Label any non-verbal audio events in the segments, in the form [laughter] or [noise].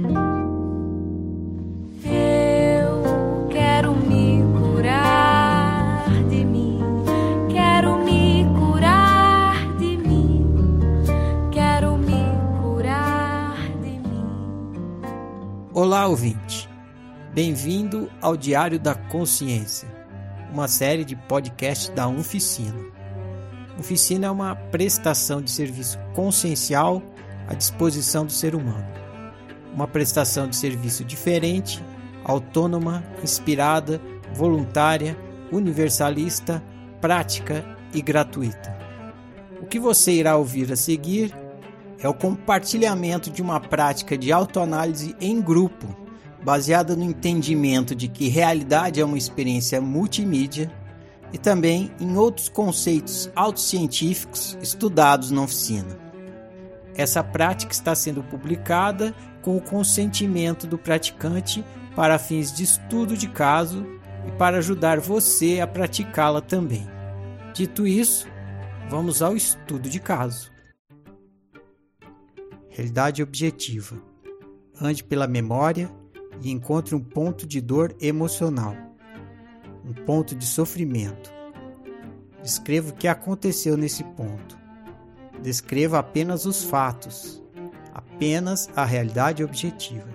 Eu quero me curar de mim. Quero me curar de mim. Quero me curar de mim. Olá, ouvinte. Bem-vindo ao Diário da Consciência, uma série de podcasts da Oficina. Oficina é uma prestação de serviço consciencial à disposição do ser humano. Uma prestação de serviço diferente, autônoma, inspirada, voluntária, universalista, prática e gratuita. O que você irá ouvir a seguir é o compartilhamento de uma prática de autoanálise em grupo, baseada no entendimento de que realidade é uma experiência multimídia e também em outros conceitos autocientíficos estudados na oficina. Essa prática está sendo publicada com o consentimento do praticante para fins de estudo de caso e para ajudar você a praticá-la também. Dito isso, vamos ao estudo de caso. Realidade objetiva. Ande pela memória e encontre um ponto de dor emocional, um ponto de sofrimento. Descreva o que aconteceu nesse ponto. Descreva apenas os fatos, apenas a realidade objetiva.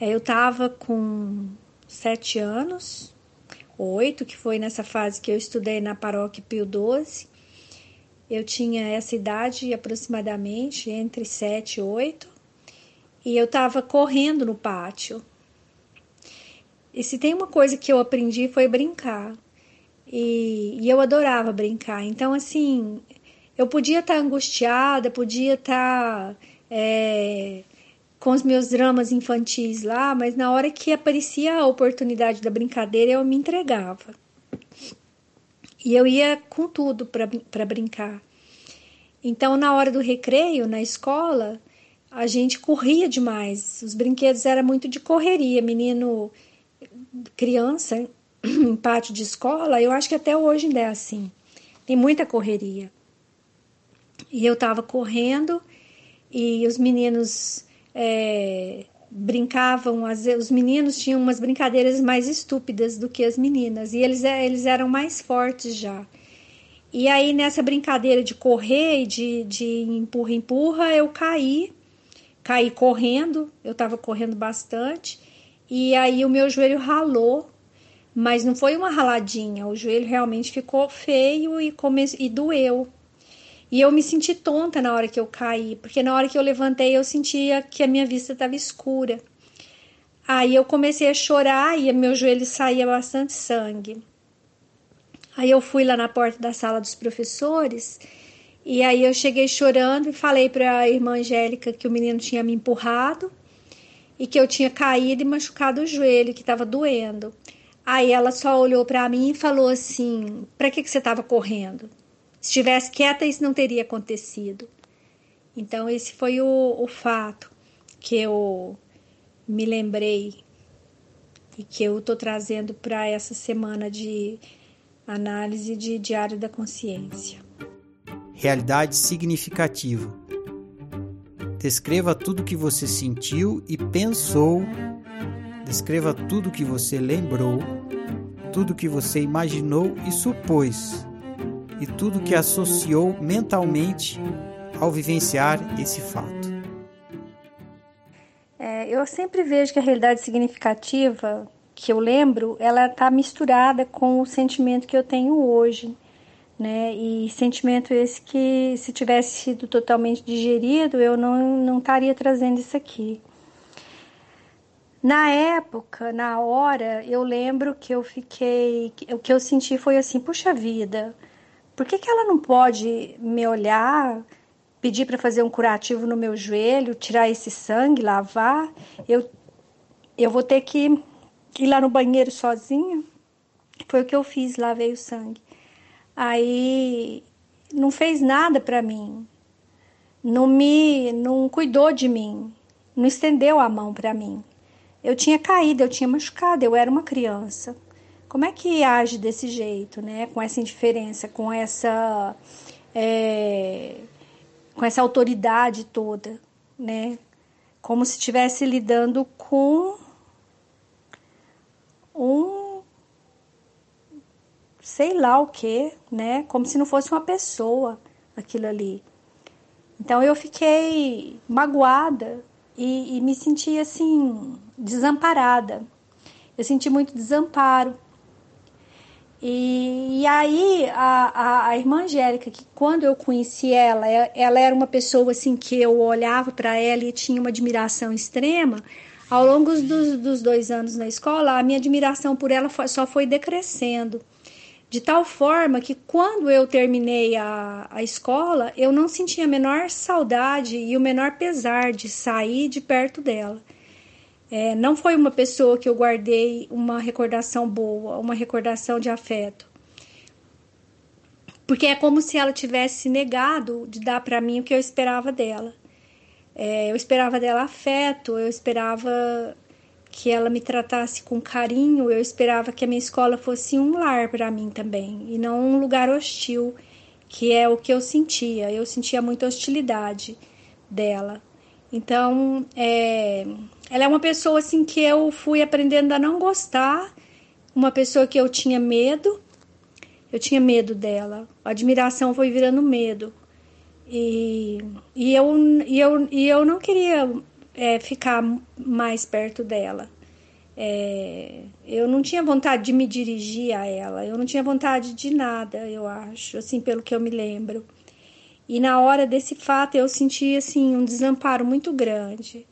É, Eu estava com sete anos, oito, que foi nessa fase que eu estudei na paróquia Pio XII. Eu tinha essa idade aproximadamente, entre sete e oito, e eu estava correndo no pátio. E se tem uma coisa que eu aprendi foi brincar. E, e eu adorava brincar. Então, assim, eu podia estar angustiada, podia estar é, com os meus dramas infantis lá, mas na hora que aparecia a oportunidade da brincadeira, eu me entregava. E eu ia com tudo para brincar. Então, na hora do recreio, na escola, a gente corria demais. Os brinquedos eram muito de correria. Menino, criança, em pátio de escola, eu acho que até hoje ainda é assim. Tem muita correria. E eu estava correndo e os meninos é, brincavam, as, os meninos tinham umas brincadeiras mais estúpidas do que as meninas, e eles, eles eram mais fortes já. E aí, nessa brincadeira de correr e de, de empurra-empurra, eu caí, caí correndo, eu estava correndo bastante, e aí o meu joelho ralou, mas não foi uma raladinha, o joelho realmente ficou feio e, come, e doeu. E eu me senti tonta na hora que eu caí, porque na hora que eu levantei eu sentia que a minha vista estava escura. Aí eu comecei a chorar e meu joelho saía bastante sangue. Aí eu fui lá na porta da sala dos professores e aí eu cheguei chorando e falei para a irmã Angélica que o menino tinha me empurrado e que eu tinha caído e machucado o joelho, que estava doendo. Aí ela só olhou para mim e falou assim: "Para que que você estava correndo?" Se estivesse quieta, isso não teria acontecido. Então, esse foi o, o fato que eu me lembrei e que eu estou trazendo para essa semana de análise de Diário da Consciência. Realidade significativa. Descreva tudo que você sentiu e pensou. Descreva tudo que você lembrou, tudo que você imaginou e supôs e tudo que associou mentalmente ao vivenciar esse fato. É, eu sempre vejo que a realidade significativa que eu lembro, ela está misturada com o sentimento que eu tenho hoje, né? E sentimento esse que, se tivesse sido totalmente digerido, eu não, não estaria trazendo isso aqui. Na época, na hora, eu lembro que eu fiquei, o que eu senti foi assim, puxa vida, por que, que ela não pode me olhar, pedir para fazer um curativo no meu joelho, tirar esse sangue, lavar? Eu, eu vou ter que ir lá no banheiro sozinha? Foi o que eu fiz, lavei o sangue. Aí não fez nada para mim, não me, não cuidou de mim, não estendeu a mão para mim. Eu tinha caído, eu tinha machucado, eu era uma criança. Como é que age desse jeito, né? Com essa indiferença, com essa é, com essa autoridade toda, né? como se estivesse lidando com um sei lá o que, né? Como se não fosse uma pessoa aquilo ali. Então eu fiquei magoada e, e me senti assim desamparada. Eu senti muito desamparo. E, e aí a, a, a, irmã Angélica, que quando eu conheci ela, é, ela era uma pessoa assim que eu olhava para ela e tinha uma admiração extrema. Ao longo dos, dos dois anos na escola, a minha admiração por ela foi, só foi decrescendo de tal forma que quando eu terminei a, a escola, eu não sentia a menor saudade e o menor pesar de sair de perto dela. É, não foi uma pessoa que eu guardei uma recordação boa, uma recordação de afeto. Porque é como se ela tivesse negado de dar para mim o que eu esperava dela. É, eu esperava dela afeto, eu esperava que ela me tratasse com carinho, eu esperava que a minha escola fosse um lar para mim também, e não um lugar hostil, que é o que eu sentia. Eu sentia muita hostilidade dela. Então, é, ela é uma pessoa assim que eu fui aprendendo a não gostar, uma pessoa que eu tinha medo, eu tinha medo dela. A admiração foi virando medo. E, e, eu, e, eu, e eu não queria é, ficar mais perto dela. É, eu não tinha vontade de me dirigir a ela, eu não tinha vontade de nada, eu acho, assim, pelo que eu me lembro. E na hora desse fato eu senti, assim, um desamparo muito grande.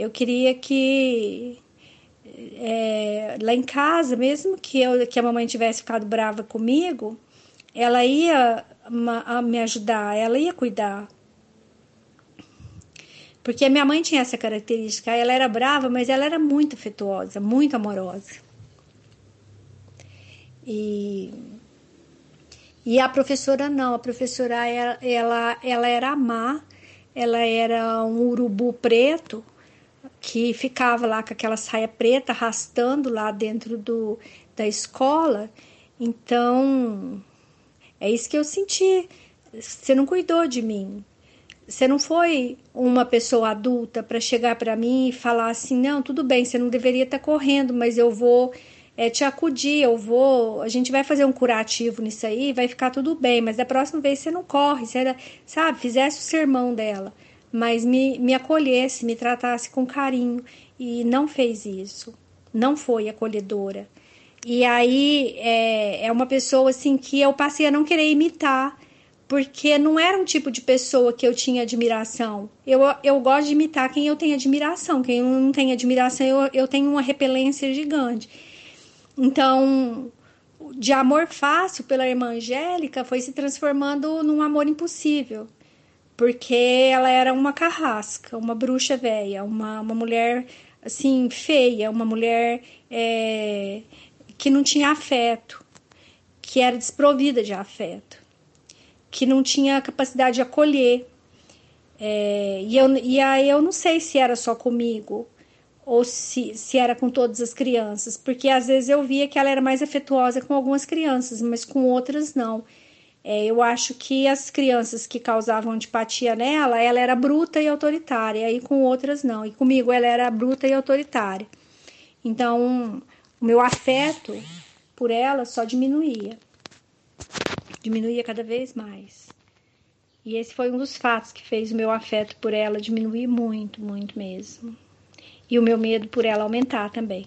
Eu queria que é, lá em casa, mesmo que, eu, que a mamãe tivesse ficado brava comigo, ela ia me ajudar, ela ia cuidar, porque a minha mãe tinha essa característica, ela era brava, mas ela era muito afetuosa, muito amorosa. E, e a professora não, a professora ela, ela, ela era má, ela era um urubu preto que ficava lá com aquela saia preta arrastando lá dentro do, da escola. Então, é isso que eu senti. Você não cuidou de mim. Você não foi uma pessoa adulta para chegar para mim e falar assim: não, tudo bem, você não deveria estar tá correndo, mas eu vou é, te acudir, eu vou. A gente vai fazer um curativo nisso aí, vai ficar tudo bem, mas da próxima vez você não corre, você era, sabe, fizesse o sermão dela, mas me, me acolhesse, me tratasse com carinho e não fez isso, não foi acolhedora. E aí é, é uma pessoa assim que eu passei a não querer imitar porque não era um tipo de pessoa que eu tinha admiração. Eu, eu gosto de imitar quem eu tenho admiração, quem não tem admiração, eu, eu tenho uma repelência gigante. Então, de amor fácil pela irmã Angélica foi se transformando num amor impossível, porque ela era uma carrasca, uma bruxa velha, uma, uma mulher assim feia, uma mulher é, que não tinha afeto, que era desprovida de afeto que não tinha capacidade de acolher. É, e, eu, e aí eu não sei se era só comigo ou se, se era com todas as crianças, porque às vezes eu via que ela era mais afetuosa com algumas crianças, mas com outras não. É, eu acho que as crianças que causavam antipatia nela, ela era bruta e autoritária, e com outras não. E comigo ela era bruta e autoritária. Então, o meu afeto por ela só diminuía diminuía cada vez mais. E esse foi um dos fatos que fez o meu afeto por ela diminuir muito, muito mesmo. E o meu medo por ela aumentar também.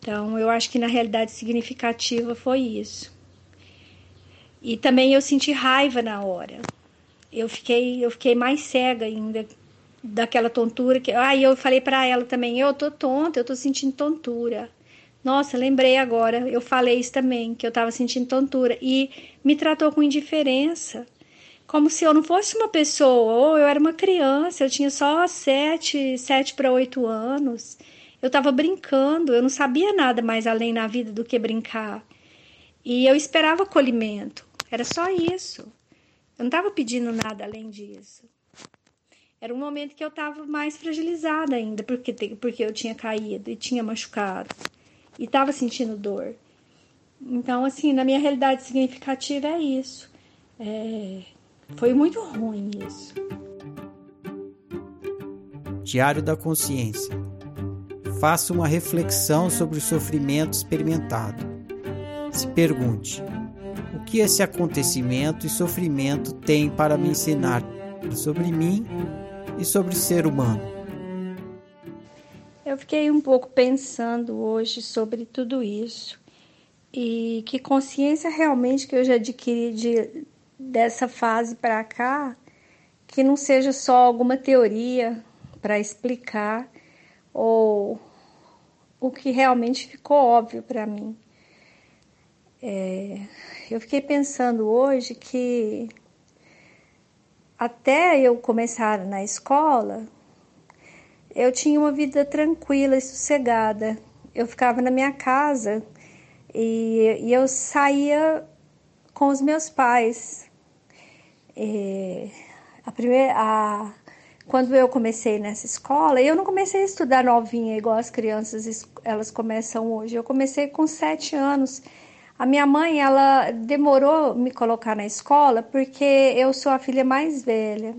Então, eu acho que na realidade significativa foi isso. E também eu senti raiva na hora. Eu fiquei, eu fiquei mais cega ainda daquela tontura que, aí eu falei para ela também, eu tô tonta, eu tô sentindo tontura. Nossa, lembrei agora, eu falei isso também, que eu estava sentindo tontura. E me tratou com indiferença, como se eu não fosse uma pessoa, ou eu era uma criança, eu tinha só sete, sete para oito anos. Eu estava brincando, eu não sabia nada mais além na vida do que brincar. E eu esperava acolhimento, era só isso. Eu não estava pedindo nada além disso. Era um momento que eu estava mais fragilizada ainda, porque, porque eu tinha caído e tinha machucado e estava sentindo dor. Então, assim, na minha realidade significativa é isso. É... Foi muito ruim isso. Diário da Consciência. Faça uma reflexão sobre o sofrimento experimentado. Se pergunte: que esse acontecimento e sofrimento tem para me ensinar sobre mim e sobre o ser humano? Eu fiquei um pouco pensando hoje sobre tudo isso e que consciência realmente que eu já adquiri de, dessa fase para cá, que não seja só alguma teoria para explicar ou o que realmente ficou óbvio para mim. É, eu fiquei pensando hoje que até eu começar na escola, eu tinha uma vida tranquila e sossegada. Eu ficava na minha casa e, e eu saía com os meus pais. E a primeira, a, quando eu comecei nessa escola, eu não comecei a estudar novinha igual as crianças elas começam hoje. Eu comecei com sete anos. A minha mãe, ela demorou me colocar na escola porque eu sou a filha mais velha.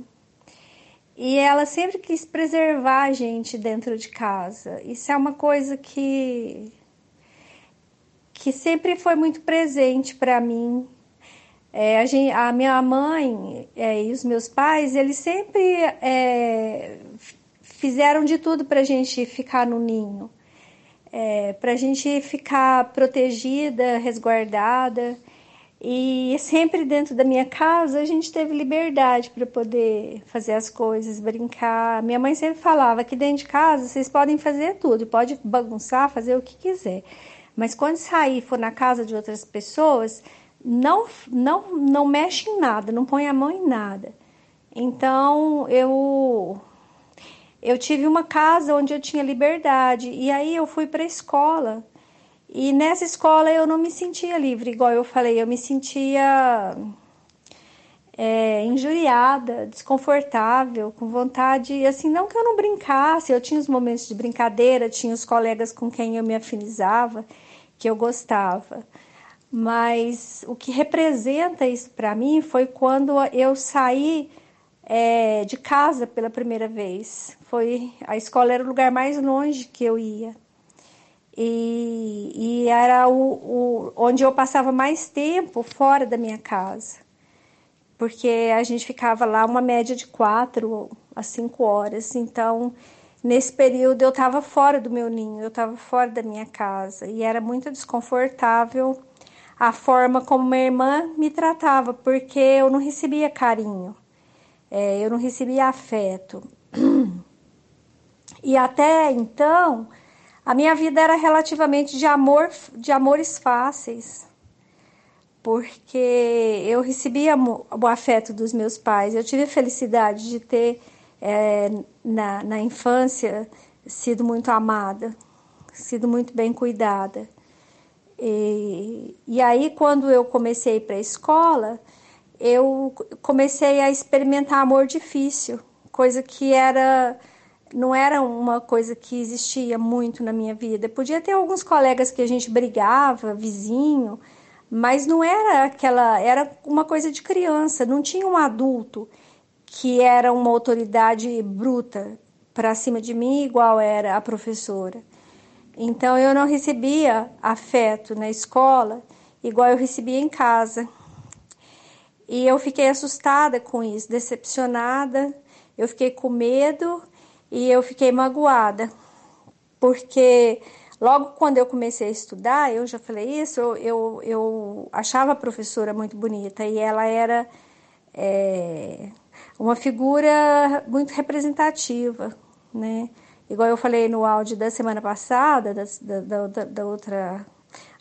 E ela sempre quis preservar a gente dentro de casa. Isso é uma coisa que que sempre foi muito presente para mim. É, a, gente, a, minha mãe é, e os meus pais, eles sempre é, fizeram de tudo para a gente ficar no ninho, é, para a gente ficar protegida, resguardada. E sempre dentro da minha casa a gente teve liberdade para poder fazer as coisas, brincar. Minha mãe sempre falava que dentro de casa vocês podem fazer tudo, pode bagunçar, fazer o que quiser. Mas quando sair for na casa de outras pessoas, não não não mexe em nada, não põe a mão em nada. Então eu eu tive uma casa onde eu tinha liberdade e aí eu fui para a escola e nessa escola eu não me sentia livre, igual eu falei, eu me sentia é, injuriada, desconfortável, com vontade, assim, não que eu não brincasse, eu tinha os momentos de brincadeira, tinha os colegas com quem eu me afinizava, que eu gostava. Mas o que representa isso para mim foi quando eu saí é, de casa pela primeira vez. Foi a escola era o lugar mais longe que eu ia e, e era o, o, onde eu passava mais tempo fora da minha casa, porque a gente ficava lá uma média de quatro a cinco horas. Então, nesse período eu estava fora do meu ninho, eu estava fora da minha casa e era muito desconfortável a forma como minha irmã me tratava, porque eu não recebia carinho, é, eu não recebia afeto. E até então a minha vida era relativamente de amor, de amores fáceis, porque eu recebia o afeto dos meus pais. Eu tive a felicidade de ter é, na, na infância sido muito amada, sido muito bem cuidada. E, e aí, quando eu comecei para a escola, eu comecei a experimentar amor difícil, coisa que era não era uma coisa que existia muito na minha vida. Podia ter alguns colegas que a gente brigava, vizinho, mas não era aquela, era uma coisa de criança, não tinha um adulto que era uma autoridade bruta para cima de mim igual era a professora. Então eu não recebia afeto na escola igual eu recebia em casa. E eu fiquei assustada com isso, decepcionada, eu fiquei com medo e eu fiquei magoada, porque logo quando eu comecei a estudar, eu já falei isso, eu, eu, eu achava a professora muito bonita e ela era é, uma figura muito representativa, né? Igual eu falei no áudio da semana passada, da, da, da, da outra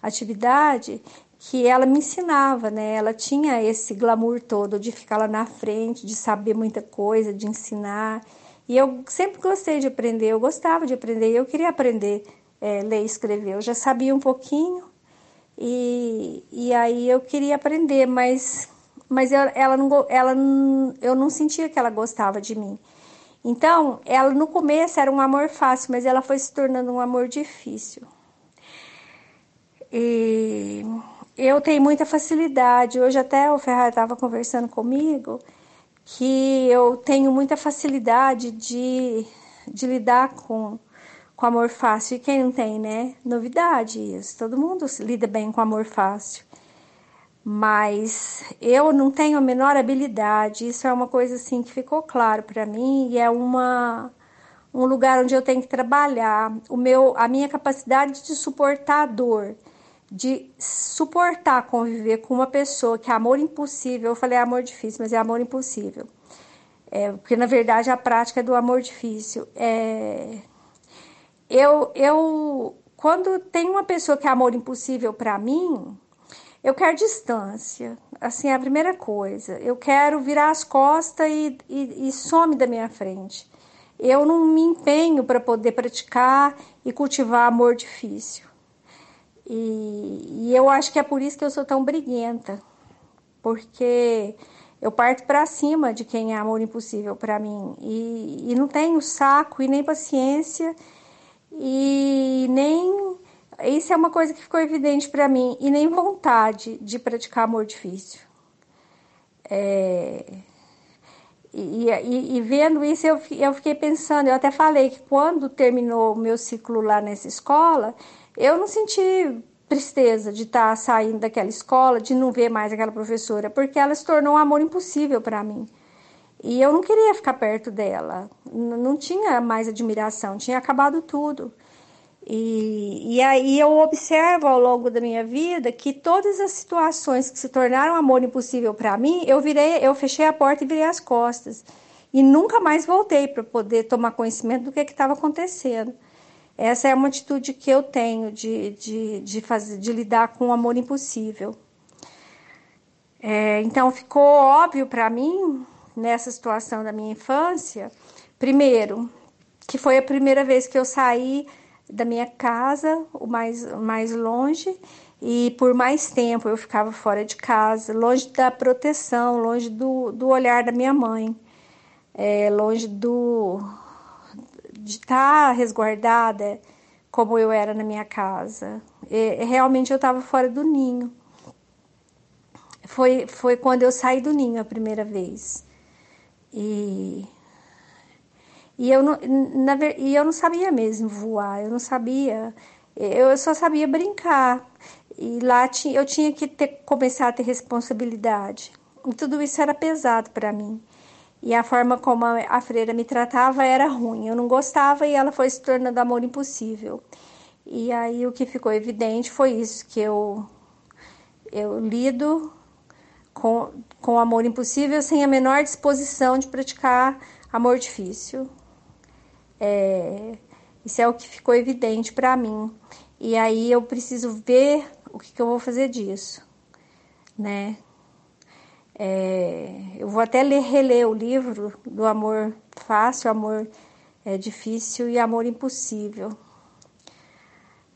atividade, que ela me ensinava, né? Ela tinha esse glamour todo de ficar lá na frente, de saber muita coisa, de ensinar. E eu sempre gostei de aprender, eu gostava de aprender, eu queria aprender é, ler e escrever. Eu já sabia um pouquinho e, e aí eu queria aprender, mas, mas eu, ela não, ela, eu não sentia que ela gostava de mim. Então, ela no começo era um amor fácil, mas ela foi se tornando um amor difícil. E eu tenho muita facilidade. Hoje até o Ferrari estava conversando comigo que eu tenho muita facilidade de, de lidar com, com amor fácil. E quem não tem, né? Novidade isso. Todo mundo lida bem com amor fácil. Mas eu não tenho a menor habilidade. Isso é uma coisa assim que ficou claro para mim e é uma um lugar onde eu tenho que trabalhar o meu a minha capacidade de suportar a dor de suportar conviver com uma pessoa que é amor impossível. Eu falei amor difícil, mas é amor impossível. É, porque na verdade a prática é do amor difícil. É, eu, eu, quando tem uma pessoa que é amor impossível para mim, eu quero distância. Assim, é a primeira coisa. Eu quero virar as costas e, e, e some da minha frente. Eu não me empenho para poder praticar e cultivar amor difícil. E, e eu acho que é por isso que eu sou tão briguenta, porque eu parto para cima de quem é amor impossível para mim e, e não tenho saco e nem paciência e nem isso é uma coisa que ficou evidente para mim e nem vontade de praticar amor difícil. É, e, e, e, vendo isso, eu, eu fiquei pensando, eu até falei que quando terminou o meu ciclo lá nessa escola, eu não senti tristeza de estar tá saindo daquela escola, de não ver mais aquela professora, porque ela se tornou um amor impossível para mim. E eu não queria ficar perto dela, não tinha mais admiração, tinha acabado tudo. E, e aí eu observo ao longo da minha vida que todas as situações que se tornaram amor impossível para mim, eu virei, eu fechei a porta e virei as costas. E nunca mais voltei para poder tomar conhecimento do que estava acontecendo. Essa é uma atitude que eu tenho de, de, de, fazer, de lidar com o amor impossível. É, então ficou óbvio para mim, nessa situação da minha infância, primeiro, que foi a primeira vez que eu saí da minha casa, o mais, mais longe, e por mais tempo eu ficava fora de casa, longe da proteção, longe do, do olhar da minha mãe, é, longe do, de estar tá resguardada como eu era na minha casa. E, realmente eu estava fora do ninho. Foi, foi quando eu saí do ninho a primeira vez. E, e, eu não, na, e eu não sabia mesmo voar, eu não sabia, eu só sabia brincar. E lá eu tinha que ter, começar a ter responsabilidade. E tudo isso era pesado para mim. E a forma como a freira me tratava era ruim. Eu não gostava e ela foi se tornando amor impossível. E aí o que ficou evidente foi isso, que eu, eu lido com, com amor impossível sem a menor disposição de praticar amor difícil. É, isso é o que ficou evidente para mim. E aí eu preciso ver o que, que eu vou fazer disso, né? É, eu vou até ler, reler o livro do Amor Fácil, Amor é, Difícil e Amor Impossível,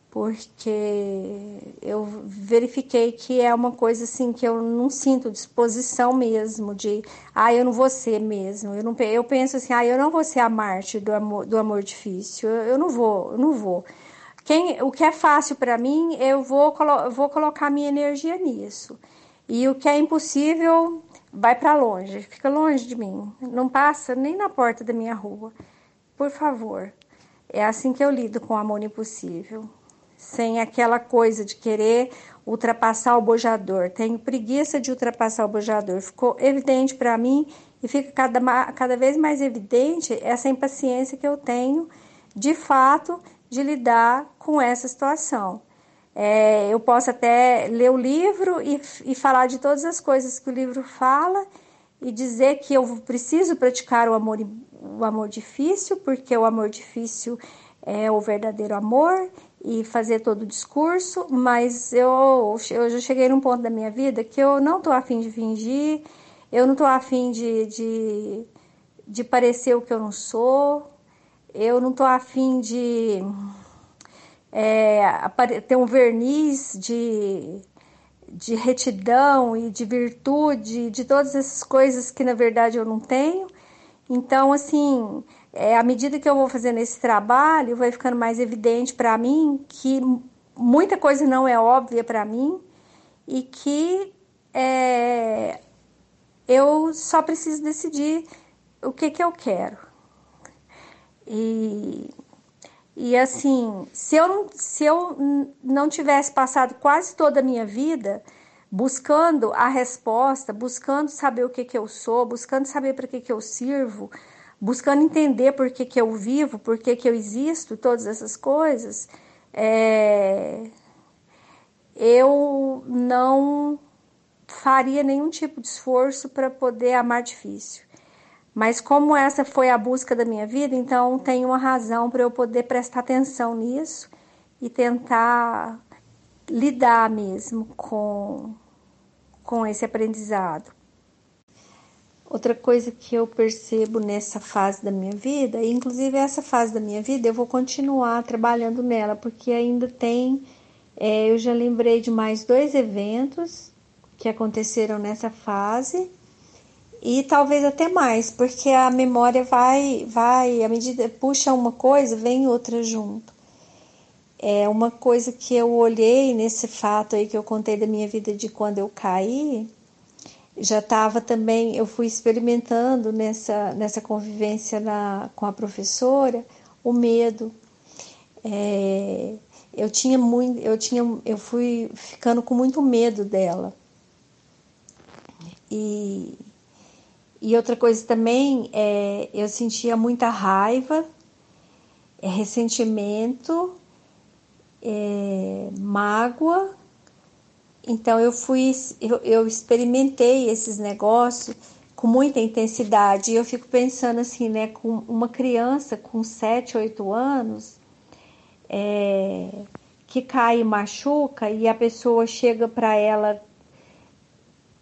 porque eu verifiquei que é uma coisa assim que eu não sinto disposição mesmo de, ah, eu não vou ser mesmo. Eu, não, eu penso assim, ah, eu não vou ser a Marte do amor, do amor difícil, eu, eu não vou, eu não vou. Quem, o que é fácil para mim, eu vou, vou colocar minha energia nisso. E o que é impossível vai para longe, fica longe de mim. Não passa nem na porta da minha rua. Por favor. É assim que eu lido com o amor impossível. Sem aquela coisa de querer ultrapassar o bojador. Tenho preguiça de ultrapassar o bojador. Ficou evidente para mim e fica cada, cada vez mais evidente essa impaciência que eu tenho, de fato, de lidar com essa situação. É, eu posso até ler o livro e, e falar de todas as coisas que o livro fala e dizer que eu preciso praticar o amor, o amor difícil, porque o amor difícil é o verdadeiro amor e fazer todo o discurso, mas eu, eu já cheguei num ponto da minha vida que eu não estou afim de fingir, eu não estou afim de, de, de parecer o que eu não sou, eu não estou afim de é, ter um verniz de, de retidão e de virtude, de todas essas coisas que na verdade eu não tenho. Então, assim, é, à medida que eu vou fazendo esse trabalho, vai ficando mais evidente para mim que muita coisa não é óbvia para mim e que é, eu só preciso decidir o que, que eu quero. E, e assim, se eu, se eu não tivesse passado quase toda a minha vida buscando a resposta, buscando saber o que, que eu sou, buscando saber para que, que eu sirvo, buscando entender por que, que eu vivo, por que, que eu existo, todas essas coisas, é, eu não faria nenhum tipo de esforço para poder amar difícil. Mas como essa foi a busca da minha vida, então tem uma razão para eu poder prestar atenção nisso e tentar lidar mesmo com, com esse aprendizado. Outra coisa que eu percebo nessa fase da minha vida, e inclusive essa fase da minha vida, eu vou continuar trabalhando nela, porque ainda tem, é, eu já lembrei de mais dois eventos que aconteceram nessa fase e talvez até mais, porque a memória vai, vai, à medida puxa uma coisa, vem outra junto. É uma coisa que eu olhei nesse fato aí que eu contei da minha vida de quando eu caí, já estava também, eu fui experimentando nessa, nessa convivência na, com a professora o medo. É, eu tinha muito, eu tinha, eu fui ficando com muito medo dela. E e outra coisa também, é, eu sentia muita raiva, é, ressentimento, é, mágoa. Então eu fui, eu, eu experimentei esses negócios com muita intensidade. E eu fico pensando assim, né, com uma criança com 7, 8 anos, é, que cai e machuca e a pessoa chega para ela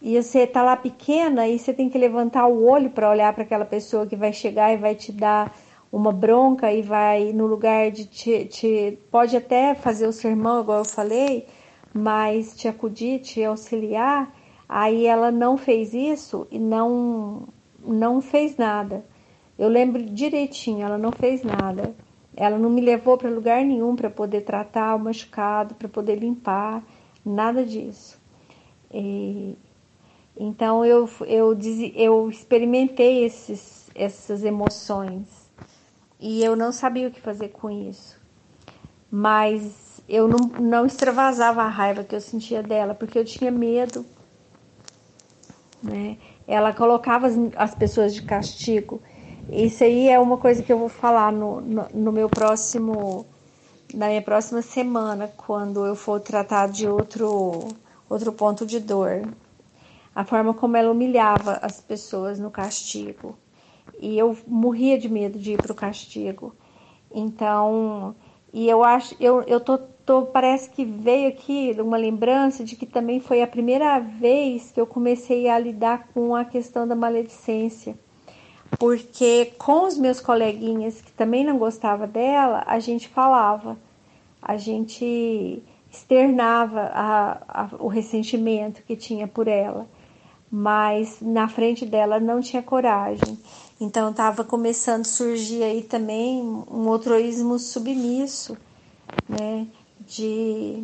e você tá lá pequena e você tem que levantar o olho para olhar para aquela pessoa que vai chegar e vai te dar uma bronca e vai no lugar de te, te pode até fazer o sermão igual eu falei, mas te acudir, te auxiliar. Aí ela não fez isso e não não fez nada. Eu lembro direitinho, ela não fez nada. Ela não me levou para lugar nenhum para poder tratar o machucado, para poder limpar, nada disso. E, então eu, eu, eu experimentei esses, essas emoções e eu não sabia o que fazer com isso. Mas eu não, não extravasava a raiva que eu sentia dela, porque eu tinha medo. Né? Ela colocava as, as pessoas de castigo. Isso aí é uma coisa que eu vou falar no, no, no meu próximo, na minha próxima semana, quando eu for tratar de outro, outro ponto de dor a forma como ela humilhava as pessoas no castigo. E eu morria de medo de ir para o castigo. Então, e eu acho, eu, eu tô, tô, parece que veio aqui uma lembrança de que também foi a primeira vez que eu comecei a lidar com a questão da maledicência. Porque com os meus coleguinhas que também não gostava dela, a gente falava, a gente externava a, a, o ressentimento que tinha por ela mas na frente dela não tinha coragem. Então estava começando a surgir aí também um outroísmo submisso, né? De,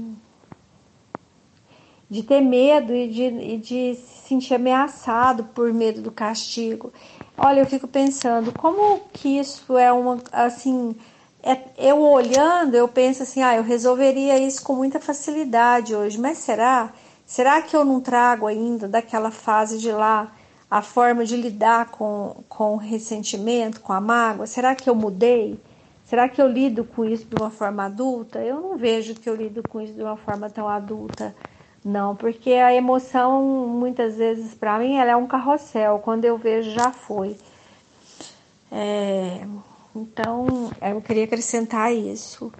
de ter medo e de, e de se sentir ameaçado por medo do castigo. Olha, eu fico pensando, como que isso é uma, assim, é, eu olhando, eu penso assim, ah, eu resolveria isso com muita facilidade hoje, mas será? Será que eu não trago ainda daquela fase de lá a forma de lidar com, com o ressentimento, com a mágoa? Será que eu mudei? Será que eu lido com isso de uma forma adulta? Eu não vejo que eu lido com isso de uma forma tão adulta, não, porque a emoção, muitas vezes, para mim, ela é um carrossel. Quando eu vejo, já foi. É, então, eu queria acrescentar isso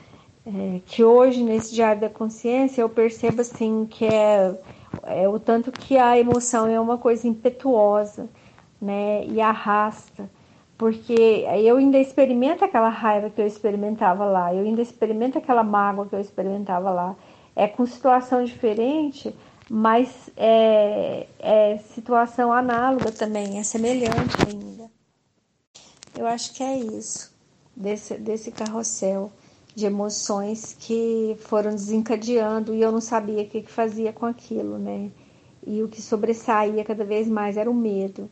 é, que hoje nesse diário da consciência eu percebo assim que é, é, o tanto que a emoção é uma coisa impetuosa, né, e arrasta, porque eu ainda experimento aquela raiva que eu experimentava lá, eu ainda experimento aquela mágoa que eu experimentava lá, é com situação diferente, mas é, é situação análoga também, é semelhante ainda. Eu acho que é isso desse desse carrossel de emoções que foram desencadeando e eu não sabia o que, que fazia com aquilo, né? E o que sobressaía cada vez mais era o medo.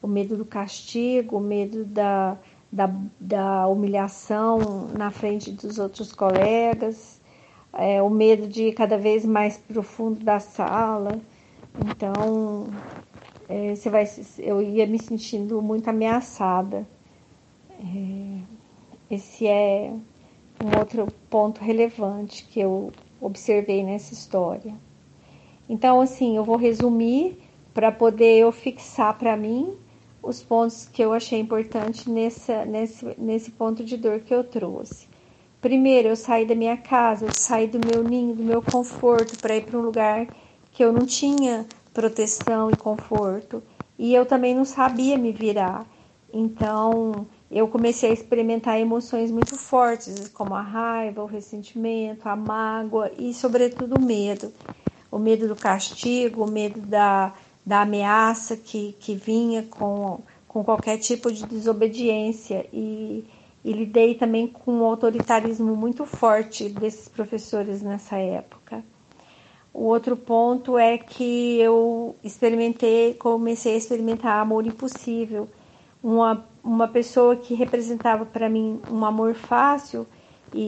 O medo do castigo, o medo da, da, da humilhação na frente dos outros colegas, é, o medo de ir cada vez mais profundo da sala. Então, é, você vai, eu ia me sentindo muito ameaçada. É, esse é um outro ponto relevante que eu observei nessa história. Então, assim, eu vou resumir para poder eu fixar para mim os pontos que eu achei importante nessa, nesse, nesse ponto de dor que eu trouxe. Primeiro, eu saí da minha casa, eu saí do meu ninho, do meu conforto, para ir para um lugar que eu não tinha proteção e conforto. E eu também não sabia me virar. Então, eu comecei a experimentar emoções muito fortes, como a raiva, o ressentimento, a mágoa e, sobretudo, o medo. O medo do castigo, o medo da, da ameaça que, que vinha com, com qualquer tipo de desobediência e, e lidei também com um autoritarismo muito forte desses professores nessa época. O outro ponto é que eu experimentei, comecei a experimentar amor impossível. Uma, uma pessoa que representava para mim um amor fácil e,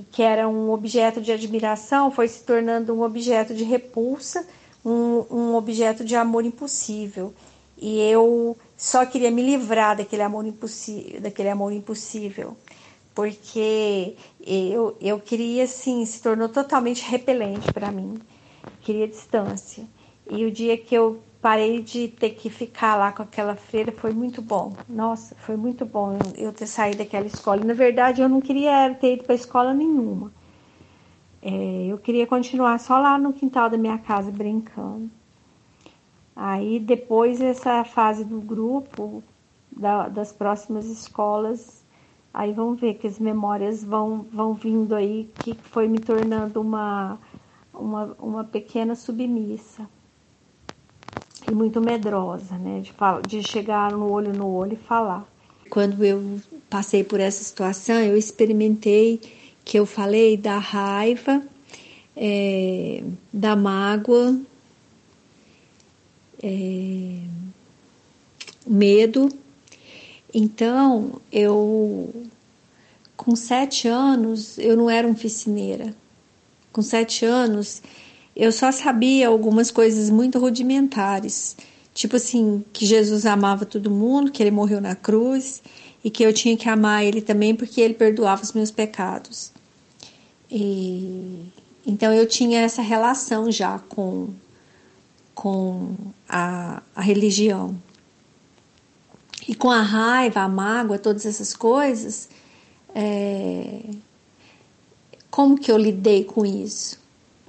e, que era um objeto de admiração foi se tornando um objeto de repulsa um, um objeto de amor impossível. E eu só queria me livrar daquele amor impossível, daquele amor impossível, porque eu, eu queria assim, se tornou totalmente repelente para mim. Queria distância. E o dia que eu parei de ter que ficar lá com aquela freira foi muito bom. Nossa, foi muito bom eu ter saído daquela escola. Na verdade, eu não queria ter ido para escola nenhuma. É, eu queria continuar só lá no quintal da minha casa brincando. Aí depois essa fase do grupo, da, das próximas escolas, aí vão ver que as memórias vão, vão vindo aí, que foi me tornando uma, uma, uma pequena submissa. E muito medrosa, né? De, de chegar no olho no olho e falar. Quando eu passei por essa situação, eu experimentei que eu falei da raiva, é, da mágoa, é, medo. Então, eu, com sete anos, eu não era oficineira. Com sete anos, eu só sabia algumas coisas muito rudimentares. Tipo assim, que Jesus amava todo mundo, que ele morreu na cruz e que eu tinha que amar ele também porque ele perdoava os meus pecados. E, então eu tinha essa relação já com, com a, a religião. E com a raiva, a mágoa, todas essas coisas, é, como que eu lidei com isso?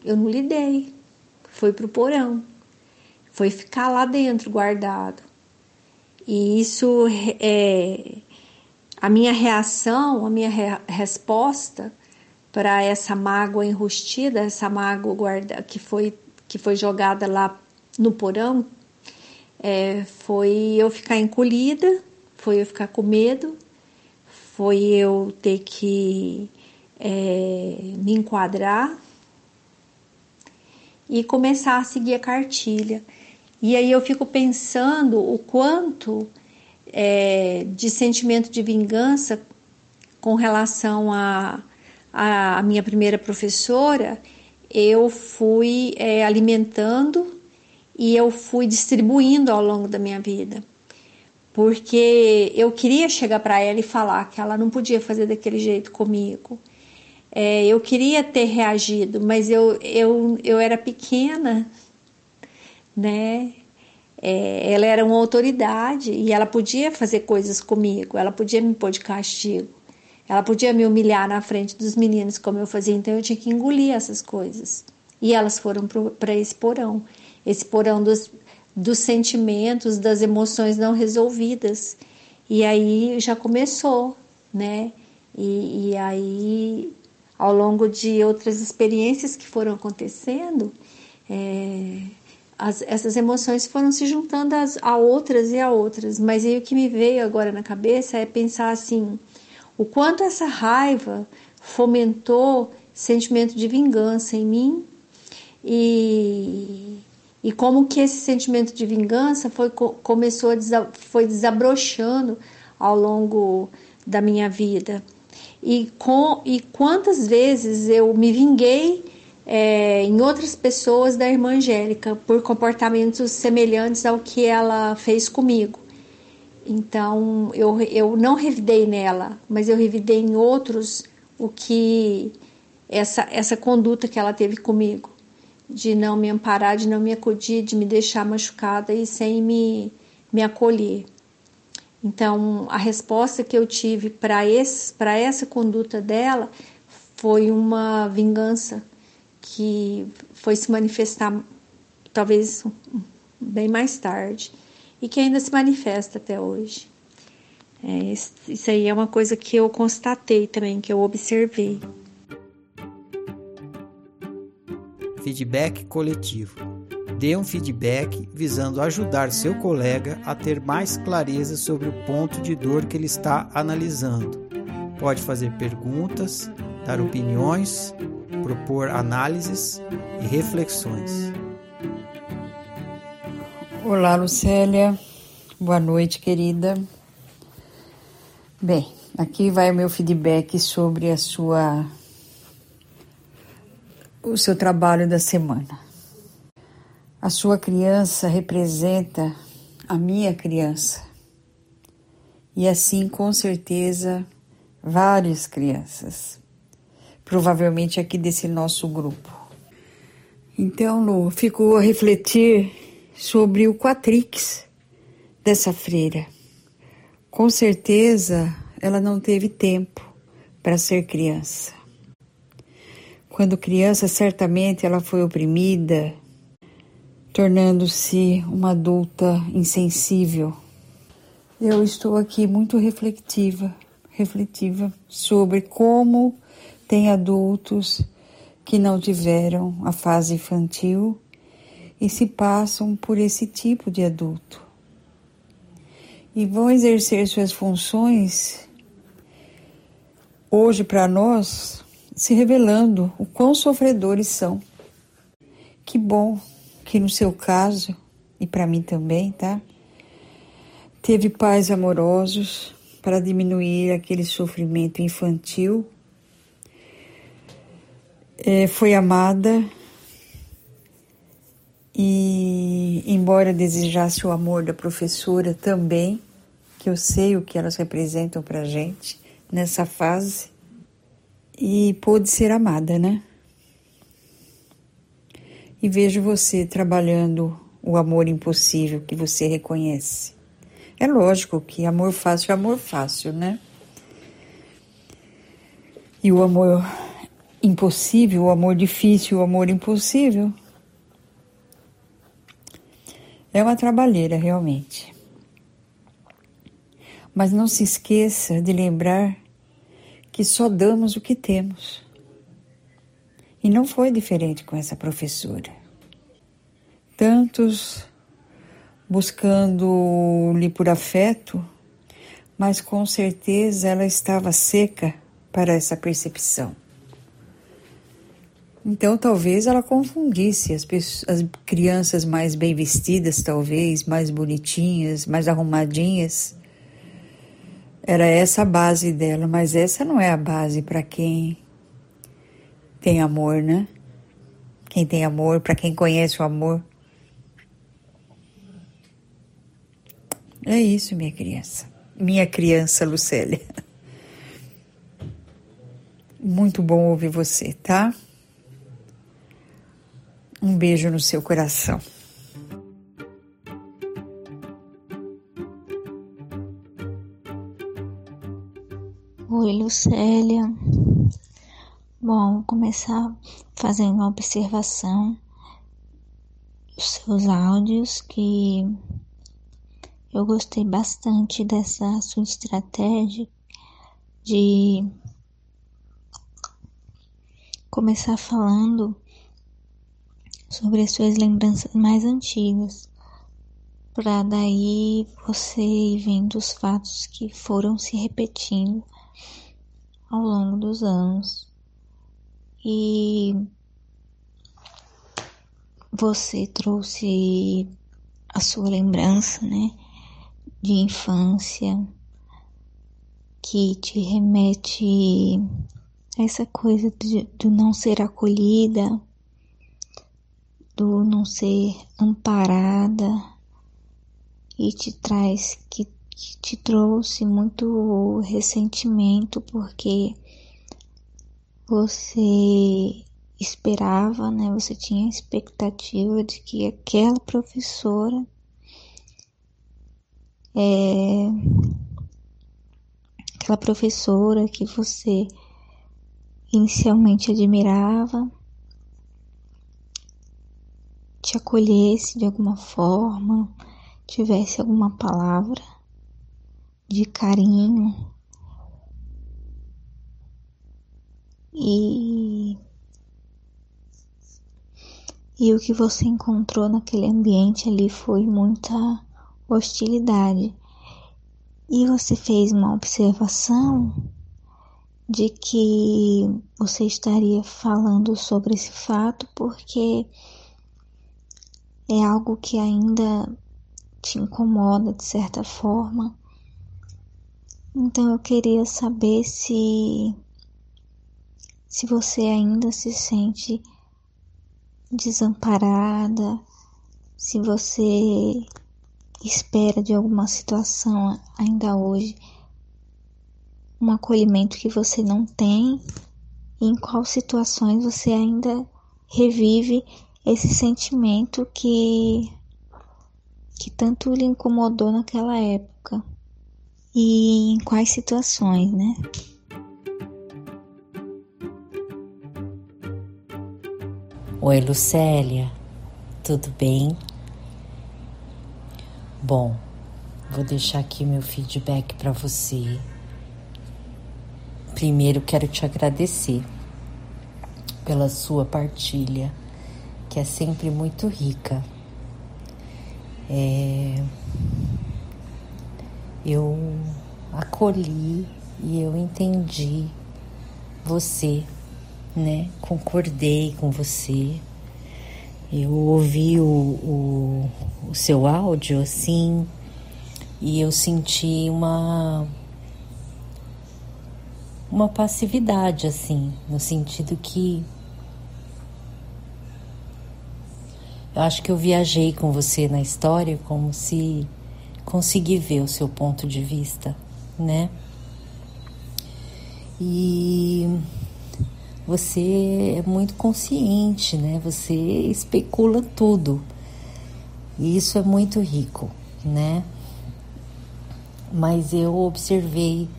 Eu não lidei. Foi pro porão. Foi ficar lá dentro, guardado. E isso é a minha reação, a minha re resposta para essa mágoa enrustida, essa mágoa guarda, que, foi, que foi jogada lá no porão, é, foi eu ficar encolhida, foi eu ficar com medo, foi eu ter que é, me enquadrar e começar a seguir a cartilha. E aí eu fico pensando o quanto é, de sentimento de vingança com relação a a, a minha primeira professora, eu fui é, alimentando e eu fui distribuindo ao longo da minha vida. Porque eu queria chegar para ela e falar que ela não podia fazer daquele jeito comigo. É, eu queria ter reagido, mas eu, eu, eu era pequena, né? É, ela era uma autoridade e ela podia fazer coisas comigo, ela podia me pôr de castigo. Ela podia me humilhar na frente dos meninos, como eu fazia, então eu tinha que engolir essas coisas. E elas foram para esse porão esse porão dos, dos sentimentos, das emoções não resolvidas. E aí já começou, né? E, e aí, ao longo de outras experiências que foram acontecendo, é, as, essas emoções foram se juntando as, a outras e a outras. Mas aí o que me veio agora na cabeça é pensar assim: o quanto essa raiva fomentou sentimento de vingança em mim e, e como que esse sentimento de vingança foi, começou a desa, foi desabrochando ao longo da minha vida. E, com, e quantas vezes eu me vinguei é, em outras pessoas da irmã Angélica por comportamentos semelhantes ao que ela fez comigo. Então eu, eu não revidei nela, mas eu revidei em outros o que essa, essa conduta que ela teve comigo, de não me amparar, de não me acudir, de me deixar machucada e sem me, me acolher. Então, a resposta que eu tive para essa conduta dela foi uma vingança que foi se manifestar talvez bem mais tarde e que ainda se manifesta até hoje. É, isso aí é uma coisa que eu constatei também, que eu observei. Feedback coletivo. Dê um feedback visando ajudar seu colega a ter mais clareza sobre o ponto de dor que ele está analisando. Pode fazer perguntas, dar opiniões, propor análises e reflexões. Olá, Lucélia. Boa noite, querida. Bem, aqui vai o meu feedback sobre a sua o seu trabalho da semana. A sua criança representa a minha criança. E assim, com certeza, várias crianças. Provavelmente aqui desse nosso grupo. Então, Lu, ficou a refletir sobre o quatrix dessa freira. Com certeza, ela não teve tempo para ser criança. Quando criança, certamente ela foi oprimida, tornando-se uma adulta insensível. Eu estou aqui muito reflexiva, refletiva sobre como tem adultos que não tiveram a fase infantil e se passam por esse tipo de adulto. E vão exercer suas funções hoje para nós, se revelando o quão sofredores são. Que bom que no seu caso, e para mim também, tá? Teve pais amorosos para diminuir aquele sofrimento infantil. É, foi amada e, embora desejasse o amor da professora também, que eu sei o que elas representam para gente nessa fase, e pôde ser amada, né? E vejo você trabalhando o amor impossível que você reconhece. É lógico que amor fácil é amor fácil, né? E o amor impossível, o amor difícil, o amor impossível é uma trabalheira realmente. Mas não se esqueça de lembrar que só damos o que temos. E não foi diferente com essa professora. Tantos buscando-lhe por afeto, mas com certeza ela estava seca para essa percepção. Então talvez ela confundisse as, pessoas, as crianças mais bem vestidas, talvez, mais bonitinhas, mais arrumadinhas. Era essa a base dela, mas essa não é a base para quem tem amor, né? Quem tem amor, para quem conhece o amor. É isso, minha criança. Minha criança Lucélia. Muito bom ouvir você, tá? Um beijo no seu coração. Oi, Lucélia. Bom, vou começar fazendo uma observação dos seus áudios que eu gostei bastante dessa sua estratégia de começar falando sobre as suas lembranças mais antigas, para daí você ir vendo os fatos que foram se repetindo ao longo dos anos. E você trouxe a sua lembrança, né, de infância, que te remete a essa coisa do não ser acolhida, do não ser amparada e te traz que, que te trouxe muito ressentimento porque você esperava, né? Você tinha a expectativa de que aquela professora é, aquela professora que você inicialmente admirava te acolhesse de alguma forma, tivesse alguma palavra de carinho e e o que você encontrou naquele ambiente ali foi muita hostilidade. E você fez uma observação de que você estaria falando sobre esse fato porque é algo que ainda te incomoda de certa forma. Então eu queria saber se se você ainda se sente desamparada, se você espera de alguma situação ainda hoje um acolhimento que você não tem, e em qual situações você ainda revive esse sentimento que que tanto lhe incomodou naquela época e em quais situações, né? Oi, Lucélia, tudo bem? Bom, vou deixar aqui meu feedback para você. Primeiro, quero te agradecer pela sua partilha, que é sempre muito rica. É... Eu acolhi e eu entendi você né? Concordei com você. Eu ouvi o, o, o seu áudio assim e eu senti uma uma passividade assim, no sentido que eu acho que eu viajei com você na história como se consegui ver o seu ponto de vista, né? E você é muito consciente, né? Você especula tudo. E isso é muito rico, né? Mas eu observei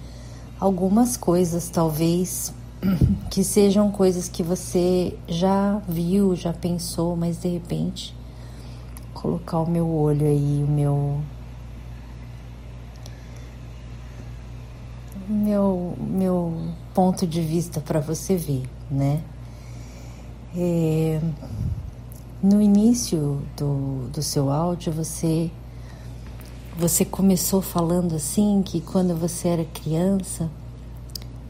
algumas coisas, talvez, [clears throat] que sejam coisas que você já viu, já pensou, mas de repente colocar o meu olho aí, o meu meu meu ponto de vista para você ver né? É, no início do, do seu áudio, você, você começou falando assim que quando você era criança,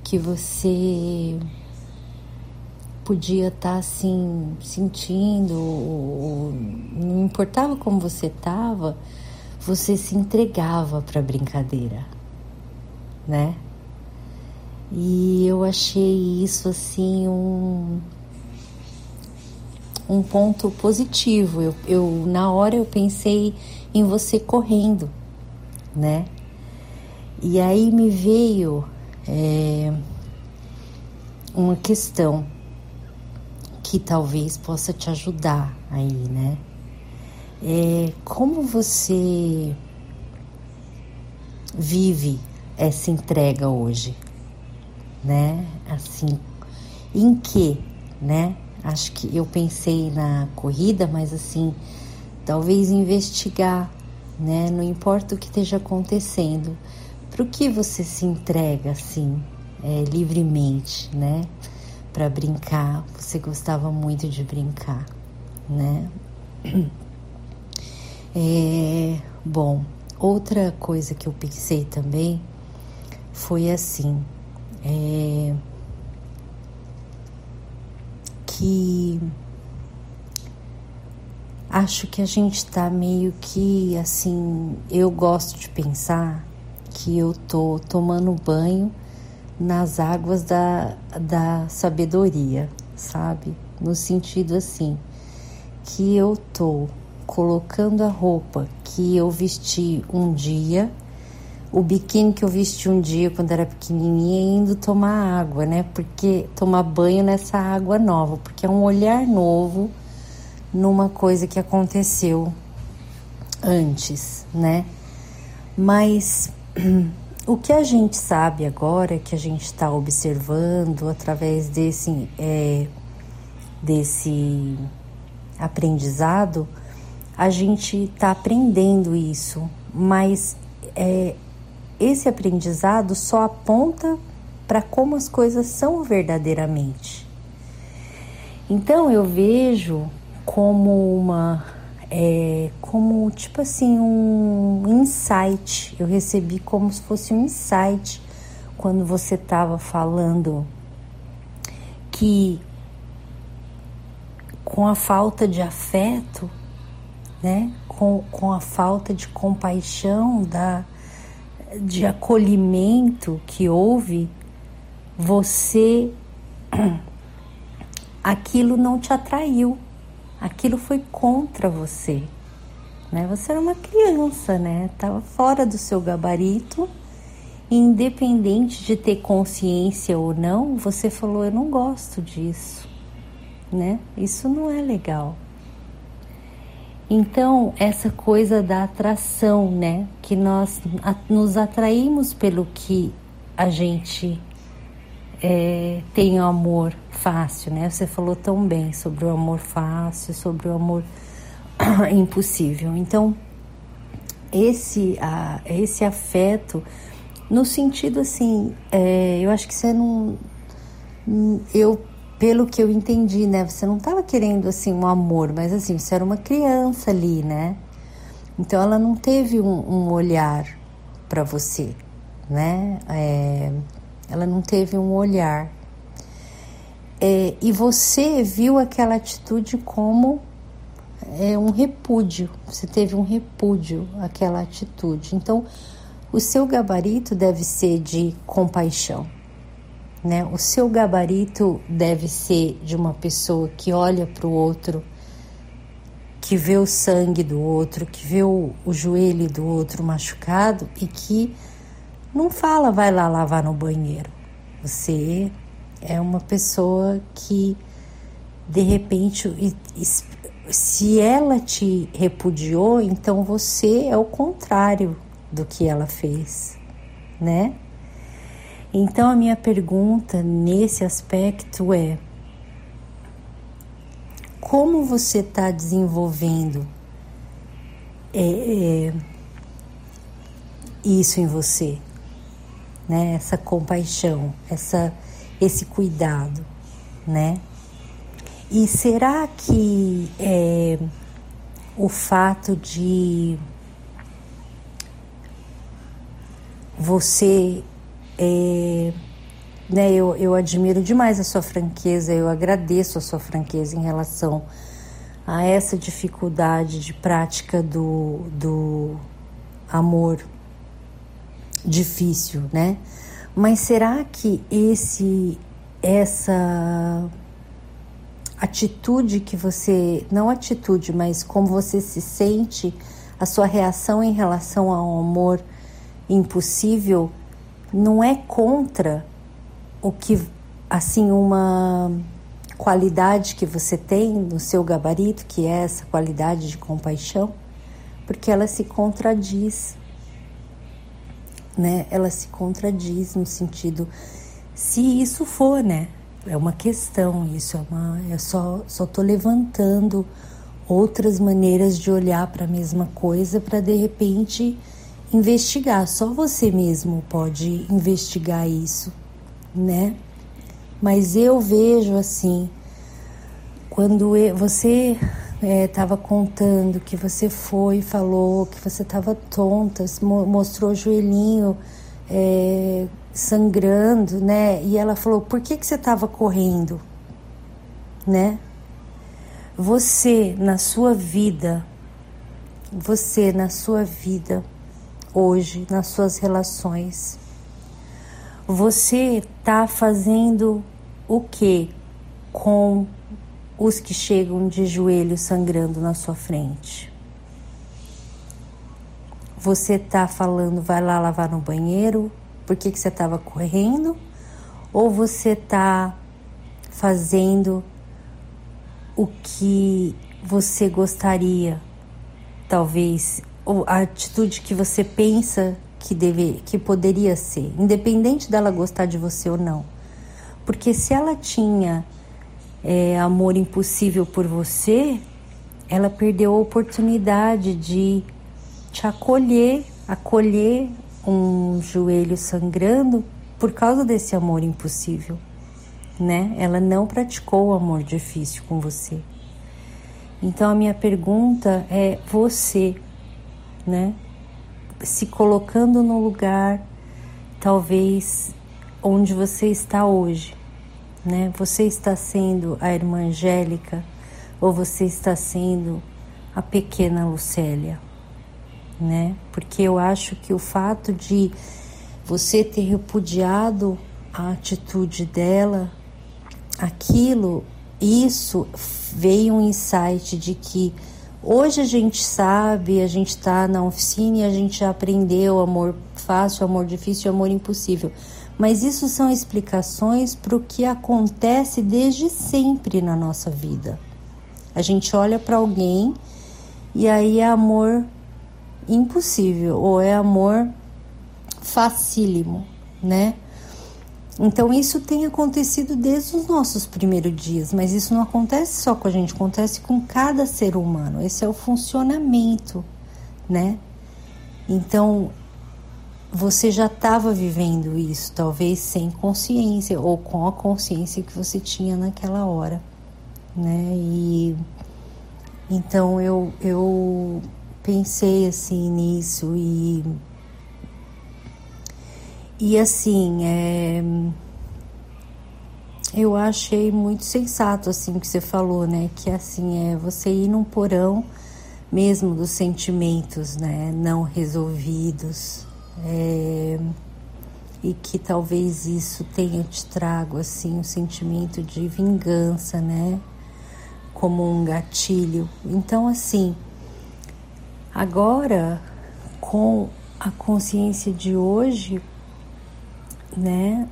que você podia estar tá, assim sentindo, ou, não importava como você estava, você se entregava para a brincadeira, né? E eu achei isso assim um, um ponto positivo. Eu, eu na hora eu pensei em você correndo, né? E aí me veio é, uma questão que talvez possa te ajudar aí, né? É, como você vive essa entrega hoje? Né? Assim, em que, né? Acho que eu pensei na corrida, mas assim, talvez investigar, né? Não importa o que esteja acontecendo, para o que você se entrega assim, é, livremente, né? Para brincar, você gostava muito de brincar, né? [clears throat] É, bom, outra coisa que eu pensei também foi assim, é, que acho que a gente está meio que assim. Eu gosto de pensar que eu tô tomando banho nas águas da, da sabedoria, sabe? No sentido assim, que eu tô colocando a roupa que eu vesti um dia, o biquíni que eu vesti um dia quando era pequenininha, indo tomar água, né? Porque tomar banho nessa água nova, porque é um olhar novo numa coisa que aconteceu antes, né? Mas [clears throat] o que a gente sabe agora, que a gente está observando através desse, é, desse aprendizado, a gente está aprendendo isso, mas é, esse aprendizado só aponta para como as coisas são verdadeiramente. Então eu vejo como uma é, como tipo assim um insight. Eu recebi como se fosse um insight quando você estava falando que com a falta de afeto, né, com, com a falta de compaixão, da, de acolhimento que houve, você [clears throat] aquilo não te atraiu aquilo foi contra você. Né? Você era uma criança, né? Estava fora do seu gabarito. Independente de ter consciência ou não, você falou: Eu não gosto disso, né? Isso não é legal. Então, essa coisa da atração, né? Que nós nos atraímos pelo que a gente é, tem o amor fácil, né? Você falou tão bem sobre o amor fácil, sobre o amor [clears throat] impossível. Então, esse, a, esse afeto, no sentido assim, é, eu acho que você não. Eu, pelo que eu entendi, né? Você não estava querendo assim um amor, mas assim, você era uma criança ali, né? Então ela não teve um, um olhar para você, né? É, ela não teve um olhar. É, e você viu aquela atitude como é, um repúdio, você teve um repúdio àquela atitude. Então, o seu gabarito deve ser de compaixão, né? O seu gabarito deve ser de uma pessoa que olha para o outro, que vê o sangue do outro, que vê o, o joelho do outro machucado e que não fala, vai lá lavar no banheiro. Você é uma pessoa que, de repente, se ela te repudiou, então você é o contrário do que ela fez, né? Então a minha pergunta nesse aspecto é: como você está desenvolvendo é, é, isso em você? né? Essa compaixão, essa, esse cuidado, né? E será que é, o fato de você, é, né? Eu, eu admiro demais a sua franqueza, eu agradeço a sua franqueza em relação a essa dificuldade de prática do, do amor difícil, né? Mas será que esse essa atitude que você, não atitude, mas como você se sente, a sua reação em relação ao amor impossível não é contra o que assim uma qualidade que você tem no seu gabarito, que é essa qualidade de compaixão, porque ela se contradiz né, ela se contradiz no sentido, se isso for, né, é uma questão, isso é uma, é só, só tô levantando outras maneiras de olhar para a mesma coisa para de repente investigar. Só você mesmo pode investigar isso, né? Mas eu vejo assim, quando você estava é, contando que você foi, falou que você estava tonta, mostrou o joelhinho é, sangrando, né? E ela falou: por que, que você estava correndo, né? Você na sua vida, você na sua vida, hoje nas suas relações? Você está fazendo o que com os que chegam de joelhos sangrando na sua frente? Você está falando, vai lá lavar no banheiro, por que, que você estava correndo? Ou você está fazendo o que você gostaria, talvez, a atitude que você pensa que deve, que poderia ser, independente dela gostar de você ou não. Porque se ela tinha é, amor impossível por você, ela perdeu a oportunidade de te acolher, acolher um joelho sangrando por causa desse amor impossível, né? Ela não praticou o amor difícil com você. Então a minha pergunta é você, né? Se colocando no lugar talvez onde você está hoje, né? Você está sendo a irmã Angélica ou você está sendo a pequena Lucélia, né? Porque eu acho que o fato de você ter repudiado a atitude dela, aquilo isso veio um insight de que hoje a gente sabe, a gente está na oficina e a gente já aprendeu amor fácil, amor difícil, amor impossível. Mas isso são explicações para o que acontece desde sempre na nossa vida. A gente olha para alguém e aí é amor impossível ou é amor facílimo, né? Então isso tem acontecido desde os nossos primeiros dias, mas isso não acontece só com a gente, acontece com cada ser humano. Esse é o funcionamento, né? Então você já estava vivendo isso, talvez sem consciência ou com a consciência que você tinha naquela hora, né? E então eu eu pensei assim nisso e e assim, é, eu achei muito sensato assim o que você falou, né? Que assim é você ir num porão mesmo dos sentimentos, né? Não resolvidos. É, e que talvez isso tenha te trago assim um sentimento de vingança, né? Como um gatilho. Então assim, agora com a consciência de hoje, né?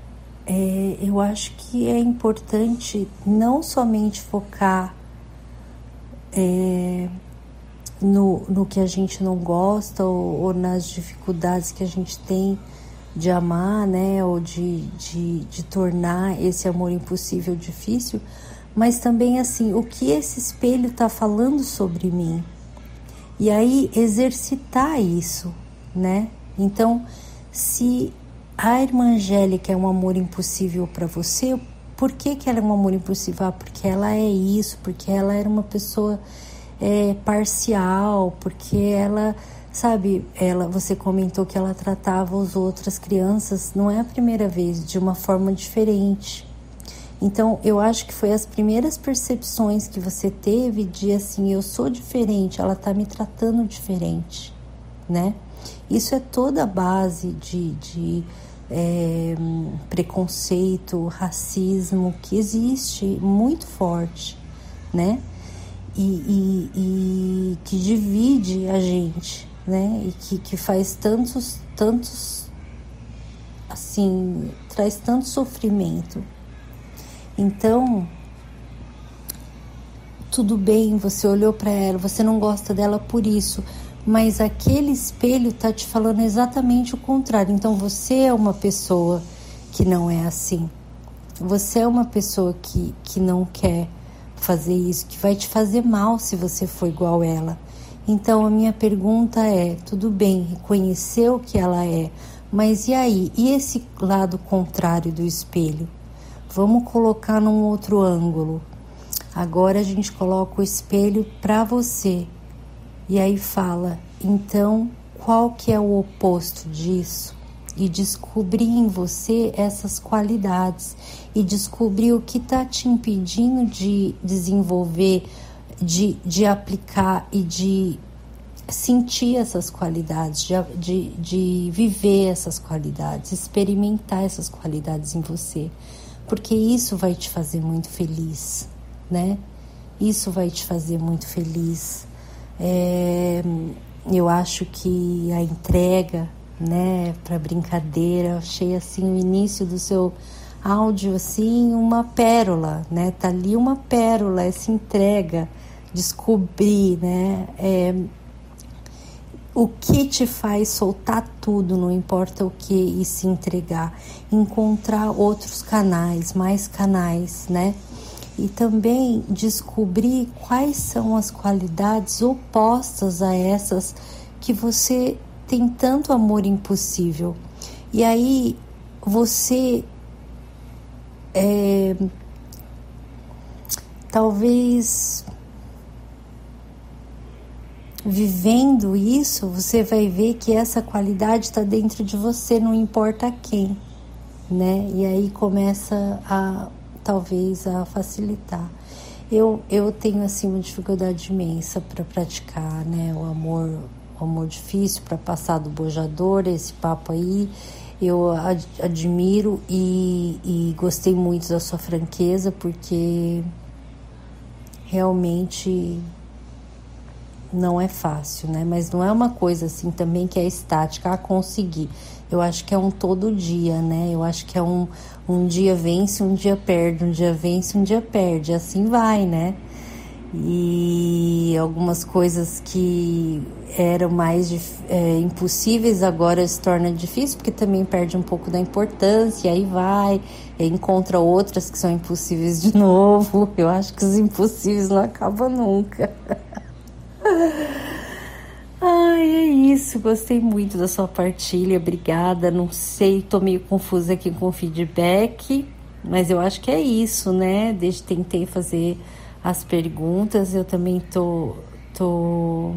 É, eu acho que é importante não somente focar é, no, no que a gente não gosta ou, ou, nas dificuldades que a gente tem de amar, né? Ou de, de, de tornar esse amor impossível difícil, mas também assim, o que esse espelho está falando sobre mim. E aí exercitar isso, né? Então, se a irmã Angélica é um amor impossível para você, por que, que ela é um amor impossível? Ah, porque ela é isso, porque ela era uma pessoa é, parcial, porque ela, sabe, ela, você comentou que ela tratava as outras crianças, não é a primeira vez, de uma forma diferente. Então, eu acho que foi as primeiras percepções que você teve de assim, eu sou diferente, ela tá me tratando diferente, né? Isso é toda a base de, de é, preconceito, racismo que existe muito forte, né? E, e, e, que divide a gente, né? E que, que faz tantos, tantos, assim, traz tanto sofrimento. Então, tudo bem, você olhou para ela, você não gosta dela por isso, mas aquele espelho está te falando exatamente o contrário. Então você é uma pessoa que não é assim. Você é uma pessoa que, que não quer fazer isso, que vai te fazer mal se você for igual ela. Então a minha pergunta é: tudo bem, reconheceu que ela é, mas e aí? E esse lado contrário do espelho? Vamos colocar num outro ângulo. Agora a gente coloca o espelho para você e aí fala, então qual que é o oposto disso? E descobrir em você essas qualidades e descobrir o que está te impedindo de desenvolver, de, de aplicar e de sentir essas qualidades, de, de, de viver essas qualidades, experimentar essas qualidades em você, porque isso vai te fazer muito feliz, né? Isso vai te fazer muito feliz. É, eu acho que a entrega, né, para brincadeira, achei assim o início do seu áudio assim uma pérola, né? Tá ali uma pérola, essa entrega, descobrir, né? É, o que te faz soltar tudo, não importa o que, e se entregar, encontrar outros canais, mais canais, né? E também descobrir quais são as qualidades opostas a essas que você tem tanto amor impossível. E aí você é, talvez vivendo isso, você vai ver que essa qualidade está dentro de você, não importa quem, né? E aí começa a talvez a facilitar. Eu, eu tenho assim uma dificuldade imensa para praticar, né? O amor, o amor difícil para passar do bojador, esse papo aí. Eu ad, admiro e, e gostei muito da sua franqueza porque realmente não é fácil, né? Mas não é uma coisa assim também que é estática, a conseguir. Eu acho que é um todo dia, né? Eu acho que é um, um dia vence, um dia perde, um dia vence, um dia perde. Assim vai, né? E algumas coisas que eram mais é, impossíveis agora se torna difícil porque também perde um pouco da importância, aí vai, encontra outras que são impossíveis de [laughs] novo. Eu acho que os impossíveis não acabam nunca. [laughs] Ai, é isso. Gostei muito da sua partilha. Obrigada. Não sei, tô meio confusa aqui com o feedback, mas eu acho que é isso, né? Desde tentei fazer as perguntas, eu também tô tô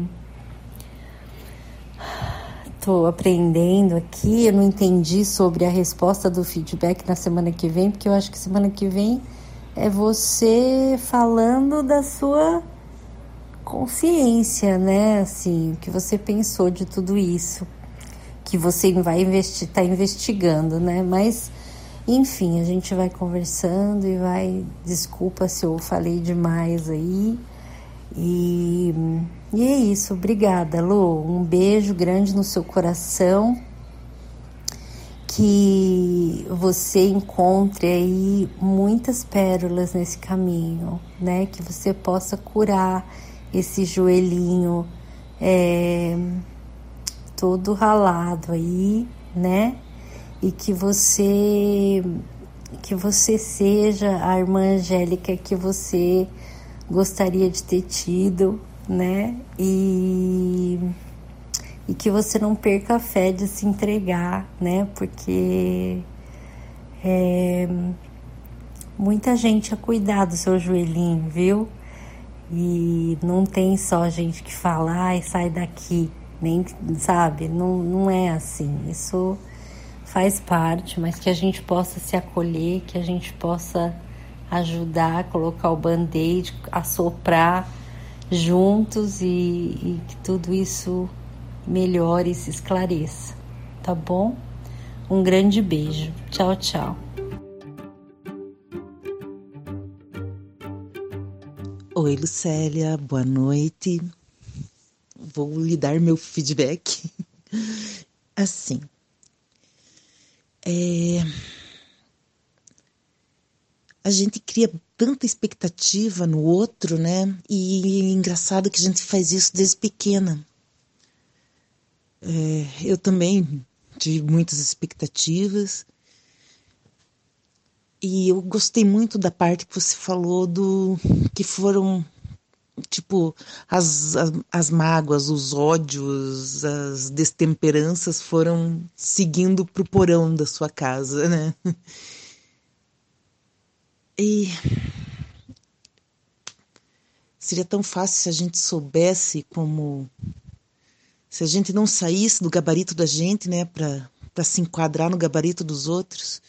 tô aprendendo aqui. Eu não entendi sobre a resposta do feedback na semana que vem, porque eu acho que semana que vem é você falando da sua consciência, né? Assim, o que você pensou de tudo isso, que você vai investir, tá investigando, né? Mas, enfim, a gente vai conversando e vai. Desculpa se eu falei demais aí. E, e é isso, obrigada, Lu. Um beijo grande no seu coração. Que você encontre aí muitas pérolas nesse caminho, né? Que você possa curar esse joelhinho é, todo ralado aí, né? E que você que você seja a irmã Angélica que você gostaria de ter tido, né? E, e que você não perca a fé de se entregar, né? Porque é, muita gente a cuidar do seu joelhinho, viu? E não tem só gente que fala, ai, sai daqui, nem sabe, não, não é assim. Isso faz parte, mas que a gente possa se acolher, que a gente possa ajudar, colocar o band-aid, assoprar juntos e, e que tudo isso melhore e se esclareça, tá bom? Um grande beijo. Tchau, tchau. Oi, Lucélia, boa noite. Vou lhe dar meu feedback. [laughs] Assim, é... a gente cria tanta expectativa no outro, né? E é engraçado que a gente faz isso desde pequena. É, eu também tive muitas expectativas e eu gostei muito da parte que você falou do que foram tipo as, as, as, mágoas, os ódios, as destemperanças foram seguindo pro porão da sua casa, né? E seria tão fácil se a gente soubesse como se a gente não saísse do gabarito da gente, né, para se enquadrar no gabarito dos outros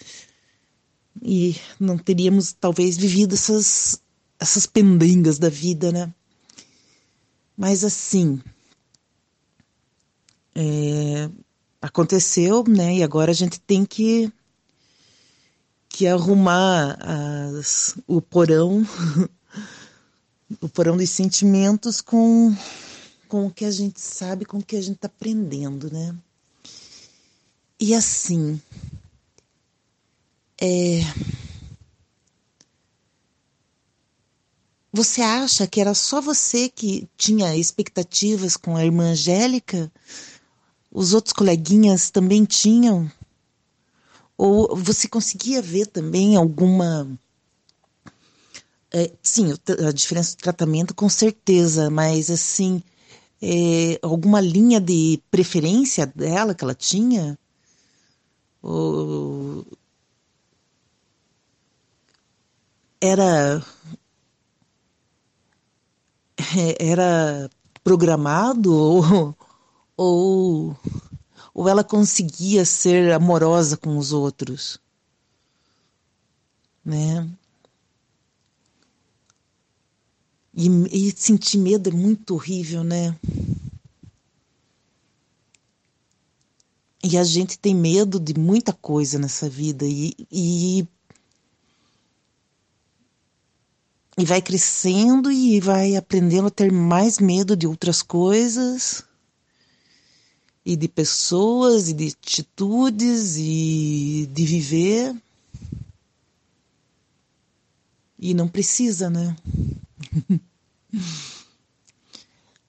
e não teríamos talvez vivido essas essas pendengas da vida, né? Mas assim, é, aconteceu, né? E agora a gente tem que que arrumar as, o porão, [laughs] o porão dos sentimentos com com o que a gente sabe, com o que a gente está aprendendo, né? E assim, é, você acha que era só você que tinha expectativas com a irmã Angélica? Os outros coleguinhas também tinham? Ou você conseguia ver também alguma. É, sim, a diferença de tratamento, com certeza, mas assim, é, alguma linha de preferência dela que ela tinha? Ou era era programado ou, ou ou ela conseguia ser amorosa com os outros, né? E, e sentir medo é muito horrível, né? E a gente tem medo de muita coisa nessa vida e, e, e vai crescendo e vai aprendendo a ter mais medo de outras coisas e de pessoas e de atitudes e de viver. E não precisa, né? [laughs]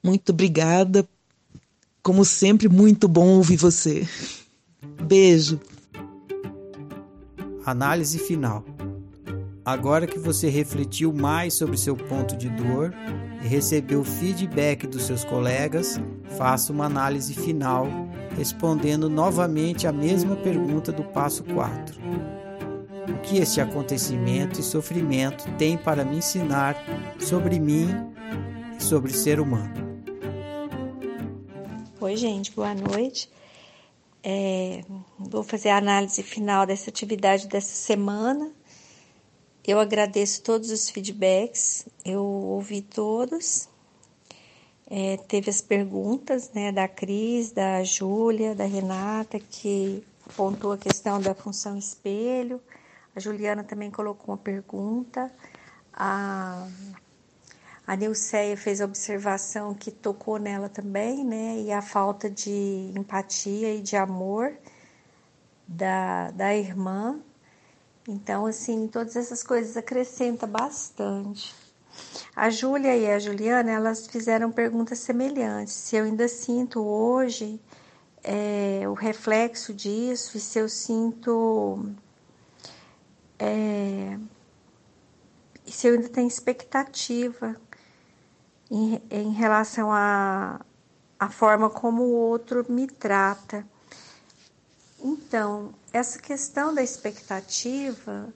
muito obrigada. Como sempre, muito bom ouvir você. Beijo. Análise final. Agora que você refletiu mais sobre seu ponto de dor e recebeu feedback dos seus colegas, faça uma análise final, respondendo novamente a mesma pergunta do passo 4. O que este acontecimento e sofrimento tem para me ensinar sobre mim e sobre ser humano? Oi, gente, boa noite. É, vou fazer a análise final dessa atividade dessa semana eu agradeço todos os feedbacks, eu ouvi todos. É, teve as perguntas né, da Cris, da Júlia, da Renata, que apontou a questão da função espelho. A Juliana também colocou uma pergunta. A, a Nilceia fez a observação que tocou nela também, né? E a falta de empatia e de amor da, da irmã então, assim, todas essas coisas acrescentam bastante. A Júlia e a Juliana, elas fizeram perguntas semelhantes. Se eu ainda sinto hoje é, o reflexo disso e se eu sinto. É, se eu ainda tenho expectativa em, em relação à a, a forma como o outro me trata. Então, essa questão da expectativa,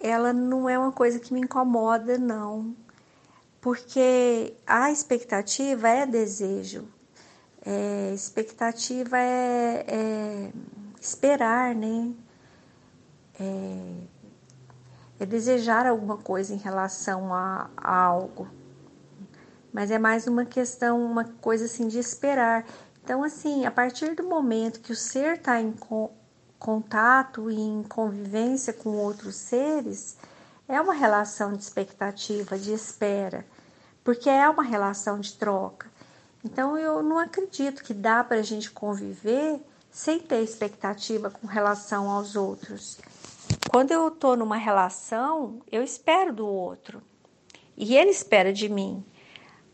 ela não é uma coisa que me incomoda, não. Porque a expectativa é desejo. É, expectativa é, é, esperar, né? É, é, desejar alguma coisa em relação a, a algo. Mas é mais uma questão, uma coisa assim de esperar. Então, assim, a partir do momento que o ser está em contato e em convivência com outros seres, é uma relação de expectativa, de espera, porque é uma relação de troca. Então, eu não acredito que dá para a gente conviver sem ter expectativa com relação aos outros. Quando eu estou numa relação, eu espero do outro e ele espera de mim,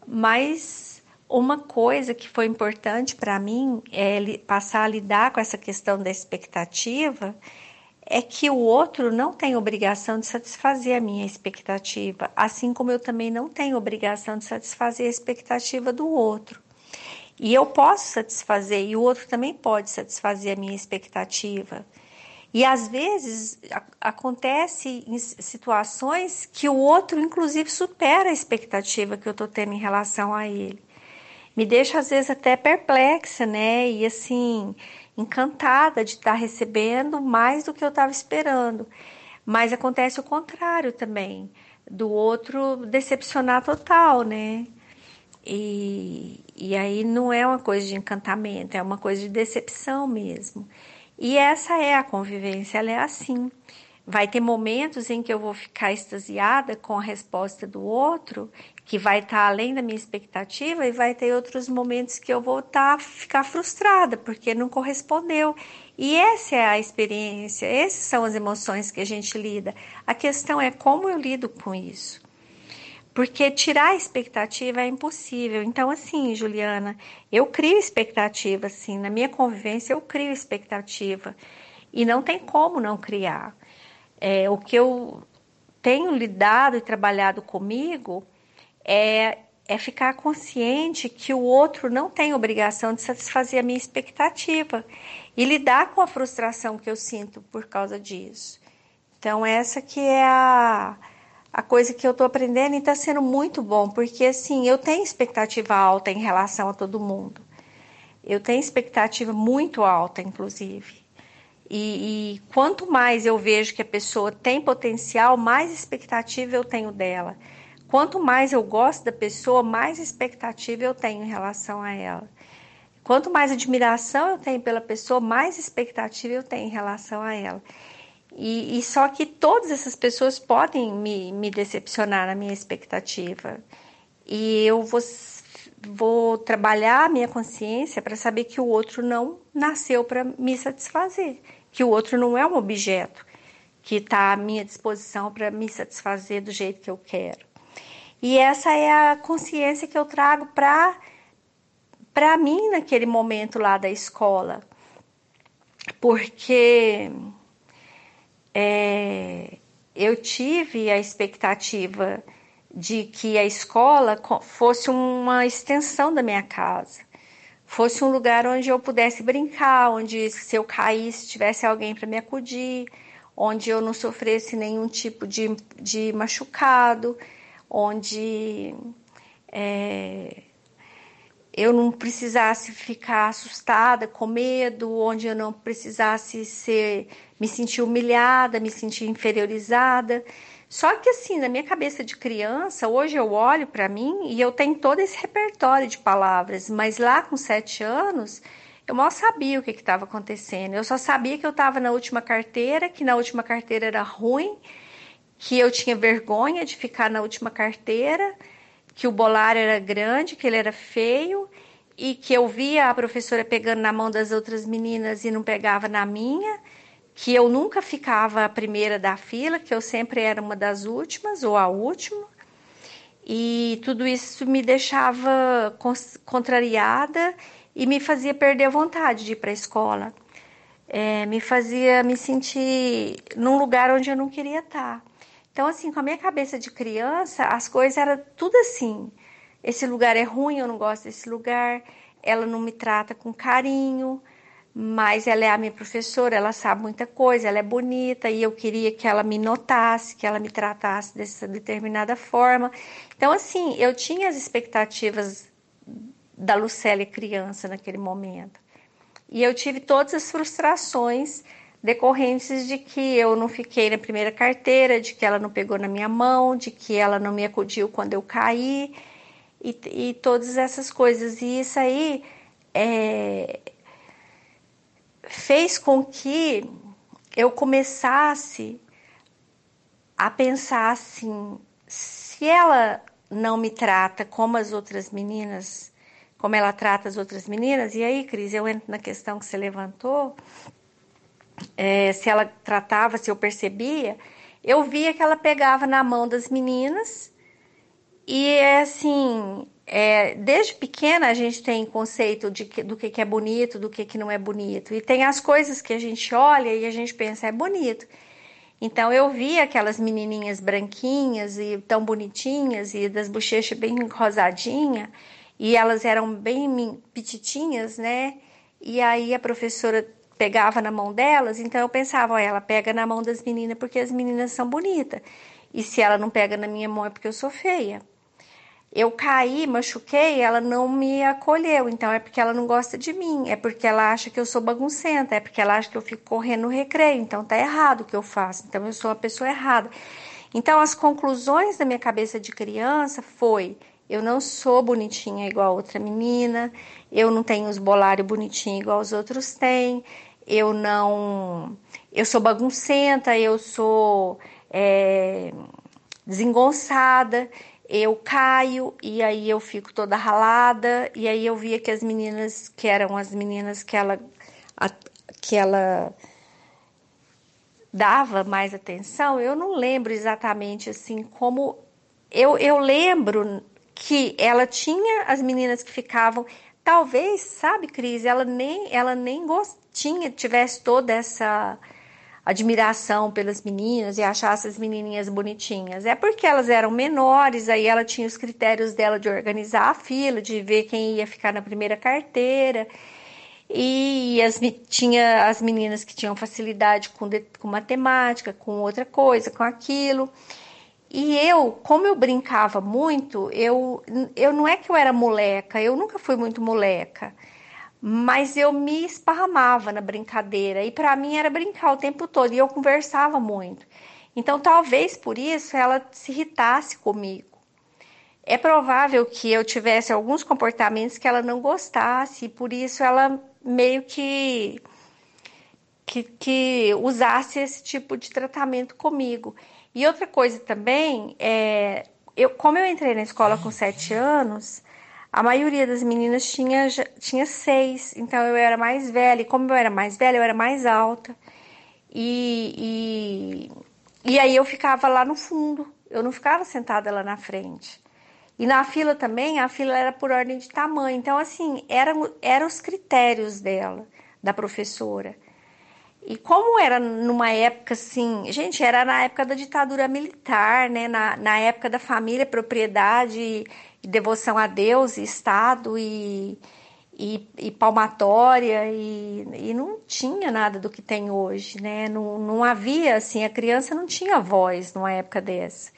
mas uma coisa que foi importante para mim é passar a lidar com essa questão da expectativa é que o outro não tem obrigação de satisfazer a minha expectativa, assim como eu também não tenho obrigação de satisfazer a expectativa do outro. E eu posso satisfazer e o outro também pode satisfazer a minha expectativa. E às vezes a, acontece em situações que o outro, inclusive, supera a expectativa que eu estou tendo em relação a ele me deixa às vezes até perplexa, né? E assim, encantada de estar recebendo mais do que eu estava esperando. Mas acontece o contrário também, do outro decepcionar total, né? E, e aí não é uma coisa de encantamento, é uma coisa de decepção mesmo. E essa é a convivência, ela é assim. Vai ter momentos em que eu vou ficar extasiada com a resposta do outro, que vai estar tá além da minha expectativa, e vai ter outros momentos que eu vou tá, ficar frustrada porque não correspondeu. E essa é a experiência, essas são as emoções que a gente lida. A questão é como eu lido com isso. Porque tirar a expectativa é impossível. Então, assim, Juliana, eu crio expectativa, assim, na minha convivência eu crio expectativa. E não tem como não criar. É, o que eu tenho lidado e trabalhado comigo é, é ficar consciente que o outro não tem obrigação de satisfazer a minha expectativa e lidar com a frustração que eu sinto por causa disso. Então, essa que é a a coisa que eu estou aprendendo e está sendo muito bom, porque assim, eu tenho expectativa alta em relação a todo mundo. Eu tenho expectativa muito alta, inclusive. E, e, quanto mais eu vejo que a pessoa tem potencial, mais expectativa eu tenho dela. Quanto mais eu gosto da pessoa, mais expectativa eu tenho em relação a ela. Quanto mais admiração eu tenho pela pessoa, mais expectativa eu tenho em relação a ela. E, e, só que todas essas pessoas podem me, me decepcionar na minha expectativa. E eu vou, vou trabalhar a minha consciência para saber que o outro não nasceu para me satisfazer, que o outro não é um objeto que está à minha disposição para me satisfazer do jeito que eu quero. E essa é a consciência que eu trago para para mim naquele momento lá da escola, porque é, eu tive a expectativa de que a escola fosse uma extensão da minha casa, fosse um lugar onde eu pudesse brincar, onde se eu caísse tivesse alguém para me acudir, onde eu não sofresse nenhum tipo de, de machucado, onde é, eu não precisasse ficar assustada, com medo, onde eu não precisasse ser, me sentir humilhada, me sentir inferiorizada. Só que assim, na minha cabeça de criança, hoje eu olho para mim e eu tenho todo esse repertório de palavras, mas lá com sete anos, eu mal sabia o que estava acontecendo. Eu só sabia que eu estava na última carteira, que na última carteira era ruim, que eu tinha vergonha de ficar na última carteira que o bolar era grande, que ele era feio e que eu via a professora pegando na mão das outras meninas e não pegava na minha, que eu nunca ficava a primeira da fila, que eu sempre era uma das últimas ou a última. E tudo isso me deixava contrariada e me fazia perder a vontade de ir para a escola. É, me fazia me sentir num lugar onde eu não queria estar. Então, assim, com a minha cabeça de criança, as coisas eram tudo assim. Esse lugar é ruim, eu não gosto desse lugar. Ela não me trata com carinho, mas ela é a minha professora, ela sabe muita coisa, ela é bonita e eu queria que ela me notasse, que ela me tratasse dessa determinada forma. Então, assim, eu tinha as expectativas da Lucélia criança naquele momento. E eu tive todas as frustrações decorrentes de que eu não fiquei na primeira carteira, de que ela não pegou na minha mão, de que ela não me acudiu quando eu caí e, e todas essas coisas. E isso aí é, fez com que eu começasse a pensar assim: se ela não me trata como as outras meninas, como ela trata as outras meninas, e aí, Cris, eu entro na questão que você levantou é, se ela tratava, se eu percebia, eu via que ela pegava na mão das meninas e é assim, é, desde pequena a gente tem conceito de que, do que, que é bonito, do que, que não é bonito. E tem as coisas que a gente olha e a gente pensa, é bonito. Então eu via aquelas menininhas branquinhas e tão bonitinhas e das bochechas bem rosadinha e elas eram bem petitinhas, né? E aí a professora pegava na mão delas, então eu pensava, ó, ela pega na mão das meninas porque as meninas são bonitas. E se ela não pega na minha mão é porque eu sou feia. Eu caí, machuquei, ela não me acolheu, então é porque ela não gosta de mim, é porque ela acha que eu sou baguncenta, é porque ela acha que eu fico correndo no recreio, então tá errado o que eu faço, então eu sou a pessoa errada. Então as conclusões da minha cabeça de criança foi: Eu não sou bonitinha igual a outra menina, eu não tenho os bolários bonitinhos igual os outros têm, eu não. Eu sou baguncenta, eu sou é, desengonçada, eu caio e aí eu fico toda ralada, e aí eu via que as meninas, que eram as meninas que ela. A, que ela dava mais atenção, eu não lembro exatamente assim como. Eu, eu lembro que ela tinha as meninas que ficavam. Talvez, sabe, Cris, ela nem, ela nem tinha, tivesse toda essa admiração pelas meninas e achasse as menininhas bonitinhas. É porque elas eram menores, aí ela tinha os critérios dela de organizar a fila, de ver quem ia ficar na primeira carteira. E as, tinha as meninas que tinham facilidade com, com matemática, com outra coisa, com aquilo. E eu, como eu brincava muito, eu, eu não é que eu era moleca, eu nunca fui muito moleca, mas eu me esparramava na brincadeira e para mim era brincar o tempo todo e eu conversava muito. Então, talvez por isso ela se irritasse comigo. É provável que eu tivesse alguns comportamentos que ela não gostasse e por isso ela meio que, que, que usasse esse tipo de tratamento comigo. E outra coisa também, é, eu, como eu entrei na escola com sete anos, a maioria das meninas tinha, tinha seis, então eu era mais velha. E como eu era mais velha, eu era mais alta. E, e, e aí eu ficava lá no fundo, eu não ficava sentada lá na frente. E na fila também, a fila era por ordem de tamanho. Então, assim, eram, eram os critérios dela, da professora. E como era numa época assim, gente, era na época da ditadura militar, né? Na, na época da família, propriedade devoção a Deus, e Estado e, e, e palmatória, e, e não tinha nada do que tem hoje, né? Não, não havia, assim, a criança não tinha voz numa época dessa.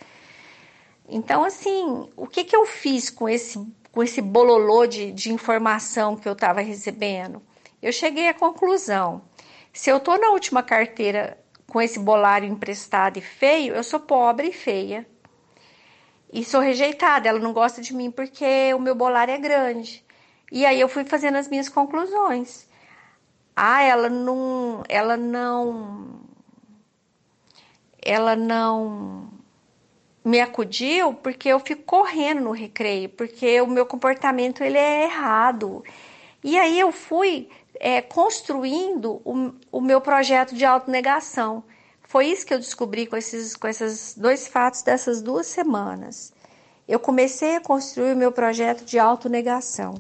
Então, assim, o que, que eu fiz com esse, com esse bololô de, de informação que eu estava recebendo? Eu cheguei à conclusão: se eu estou na última carteira com esse bolário emprestado e feio, eu sou pobre e feia. E sou rejeitada, ela não gosta de mim porque o meu bolário é grande. E aí eu fui fazendo as minhas conclusões. Ah, ela não, ela não, ela não me acudiu porque eu fico correndo no recreio, porque o meu comportamento ele é errado. E aí eu fui é, construindo o, o meu projeto de autonegação. Foi isso que eu descobri com esses, com esses dois fatos dessas duas semanas. Eu comecei a construir o meu projeto de autonegação.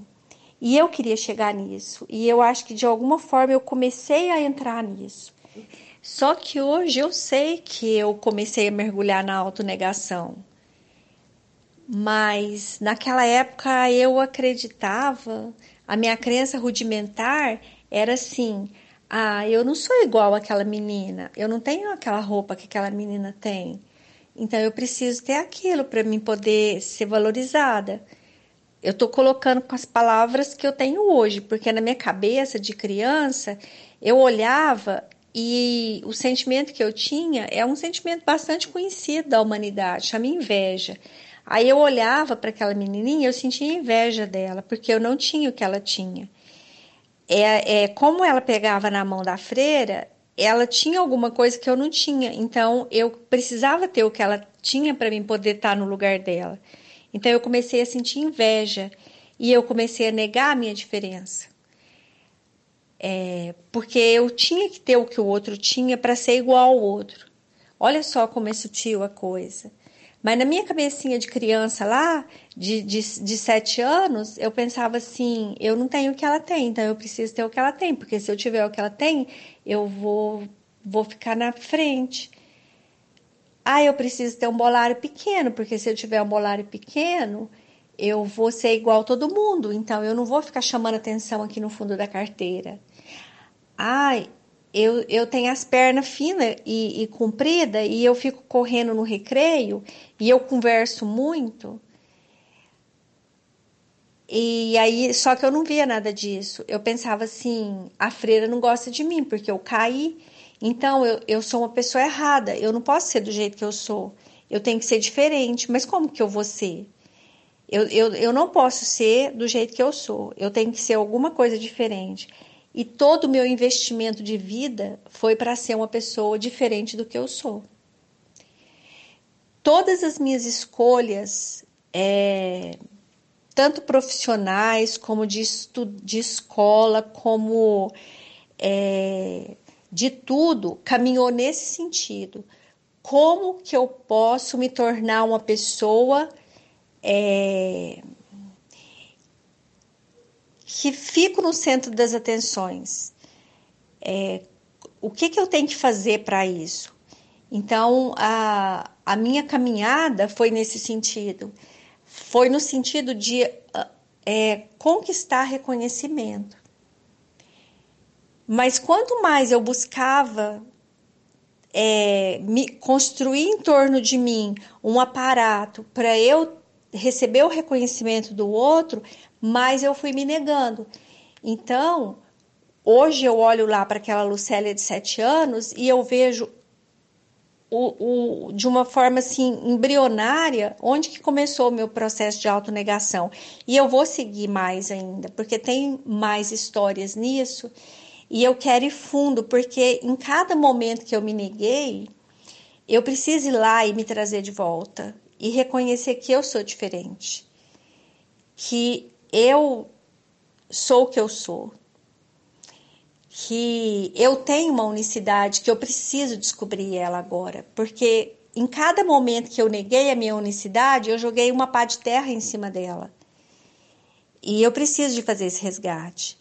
E eu queria chegar nisso. E eu acho que de alguma forma eu comecei a entrar nisso. Só que hoje eu sei que eu comecei a mergulhar na autonegação. Mas naquela época eu acreditava, a minha crença rudimentar era assim: ah, eu não sou igual àquela menina, eu não tenho aquela roupa que aquela menina tem. Então eu preciso ter aquilo para mim poder ser valorizada. Eu estou colocando com as palavras que eu tenho hoje, porque na minha cabeça de criança eu olhava e o sentimento que eu tinha é um sentimento bastante conhecido da humanidade, chama inveja. Aí eu olhava para aquela menininha eu sentia inveja dela, porque eu não tinha o que ela tinha. É, é, como ela pegava na mão da freira, ela tinha alguma coisa que eu não tinha, então eu precisava ter o que ela tinha para mim poder estar no lugar dela. Então eu comecei a sentir inveja e eu comecei a negar a minha diferença é, porque eu tinha que ter o que o outro tinha para ser igual ao outro. Olha só como é sutil a coisa. Mas na minha cabecinha de criança lá, de, de, de sete anos, eu pensava assim: eu não tenho o que ela tem, então eu preciso ter o que ela tem, porque se eu tiver o que ela tem, eu vou, vou ficar na frente. Ah, eu preciso ter um bolário pequeno, porque se eu tiver um bolário pequeno, eu vou ser igual todo mundo, então eu não vou ficar chamando atenção aqui no fundo da carteira ai, eu, eu tenho as pernas finas e, e compridas e eu fico correndo no recreio e eu converso muito. E aí, só que eu não via nada disso. Eu pensava assim: a freira não gosta de mim porque eu caí. Então, eu, eu sou uma pessoa errada. Eu não posso ser do jeito que eu sou. Eu tenho que ser diferente. Mas como que eu vou ser? Eu, eu, eu não posso ser do jeito que eu sou, eu tenho que ser alguma coisa diferente. E todo o meu investimento de vida foi para ser uma pessoa diferente do que eu sou. Todas as minhas escolhas, é, tanto profissionais como de, de escola, como é, de tudo, caminhou nesse sentido. Como que eu posso me tornar uma pessoa é, que fico no centro das atenções. É, o que, que eu tenho que fazer para isso? Então, a, a minha caminhada foi nesse sentido. Foi no sentido de é, conquistar reconhecimento. Mas quanto mais eu buscava é, me construir em torno de mim um aparato para eu receber o reconhecimento do outro, mais eu fui me negando. Então, hoje eu olho lá para aquela Lucélia de sete anos e eu vejo o, o, de uma forma assim embrionária onde que começou o meu processo de autonegação. E eu vou seguir mais ainda, porque tem mais histórias nisso. E eu quero ir fundo, porque em cada momento que eu me neguei, eu preciso ir lá e me trazer de volta e reconhecer que eu sou diferente, que eu sou o que eu sou, que eu tenho uma unicidade que eu preciso descobrir ela agora, porque em cada momento que eu neguei a minha unicidade, eu joguei uma pá de terra em cima dela. E eu preciso de fazer esse resgate.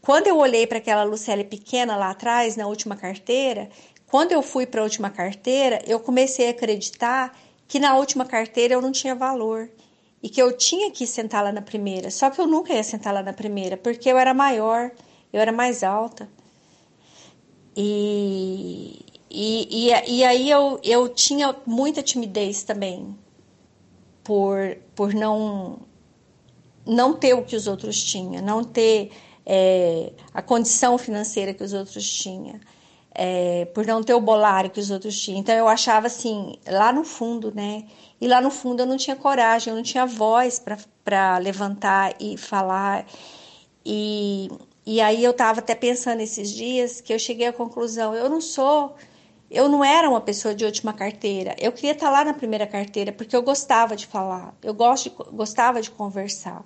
Quando eu olhei para aquela Lucélia pequena lá atrás, na última carteira, quando eu fui para a última carteira, eu comecei a acreditar que na última carteira eu não tinha valor e que eu tinha que sentar lá na primeira. Só que eu nunca ia sentar lá na primeira, porque eu era maior, eu era mais alta. E, e, e, e aí eu, eu tinha muita timidez também, por, por não, não ter o que os outros tinham, não ter é, a condição financeira que os outros tinham, é, por não ter o bolário que os outros tinham. Então eu achava assim, lá no fundo, né? E lá no fundo eu não tinha coragem, eu não tinha voz para levantar e falar. E, e aí eu estava até pensando esses dias que eu cheguei à conclusão: eu não sou. Eu não era uma pessoa de última carteira. Eu queria estar lá na primeira carteira porque eu gostava de falar, eu gosto de, gostava de conversar.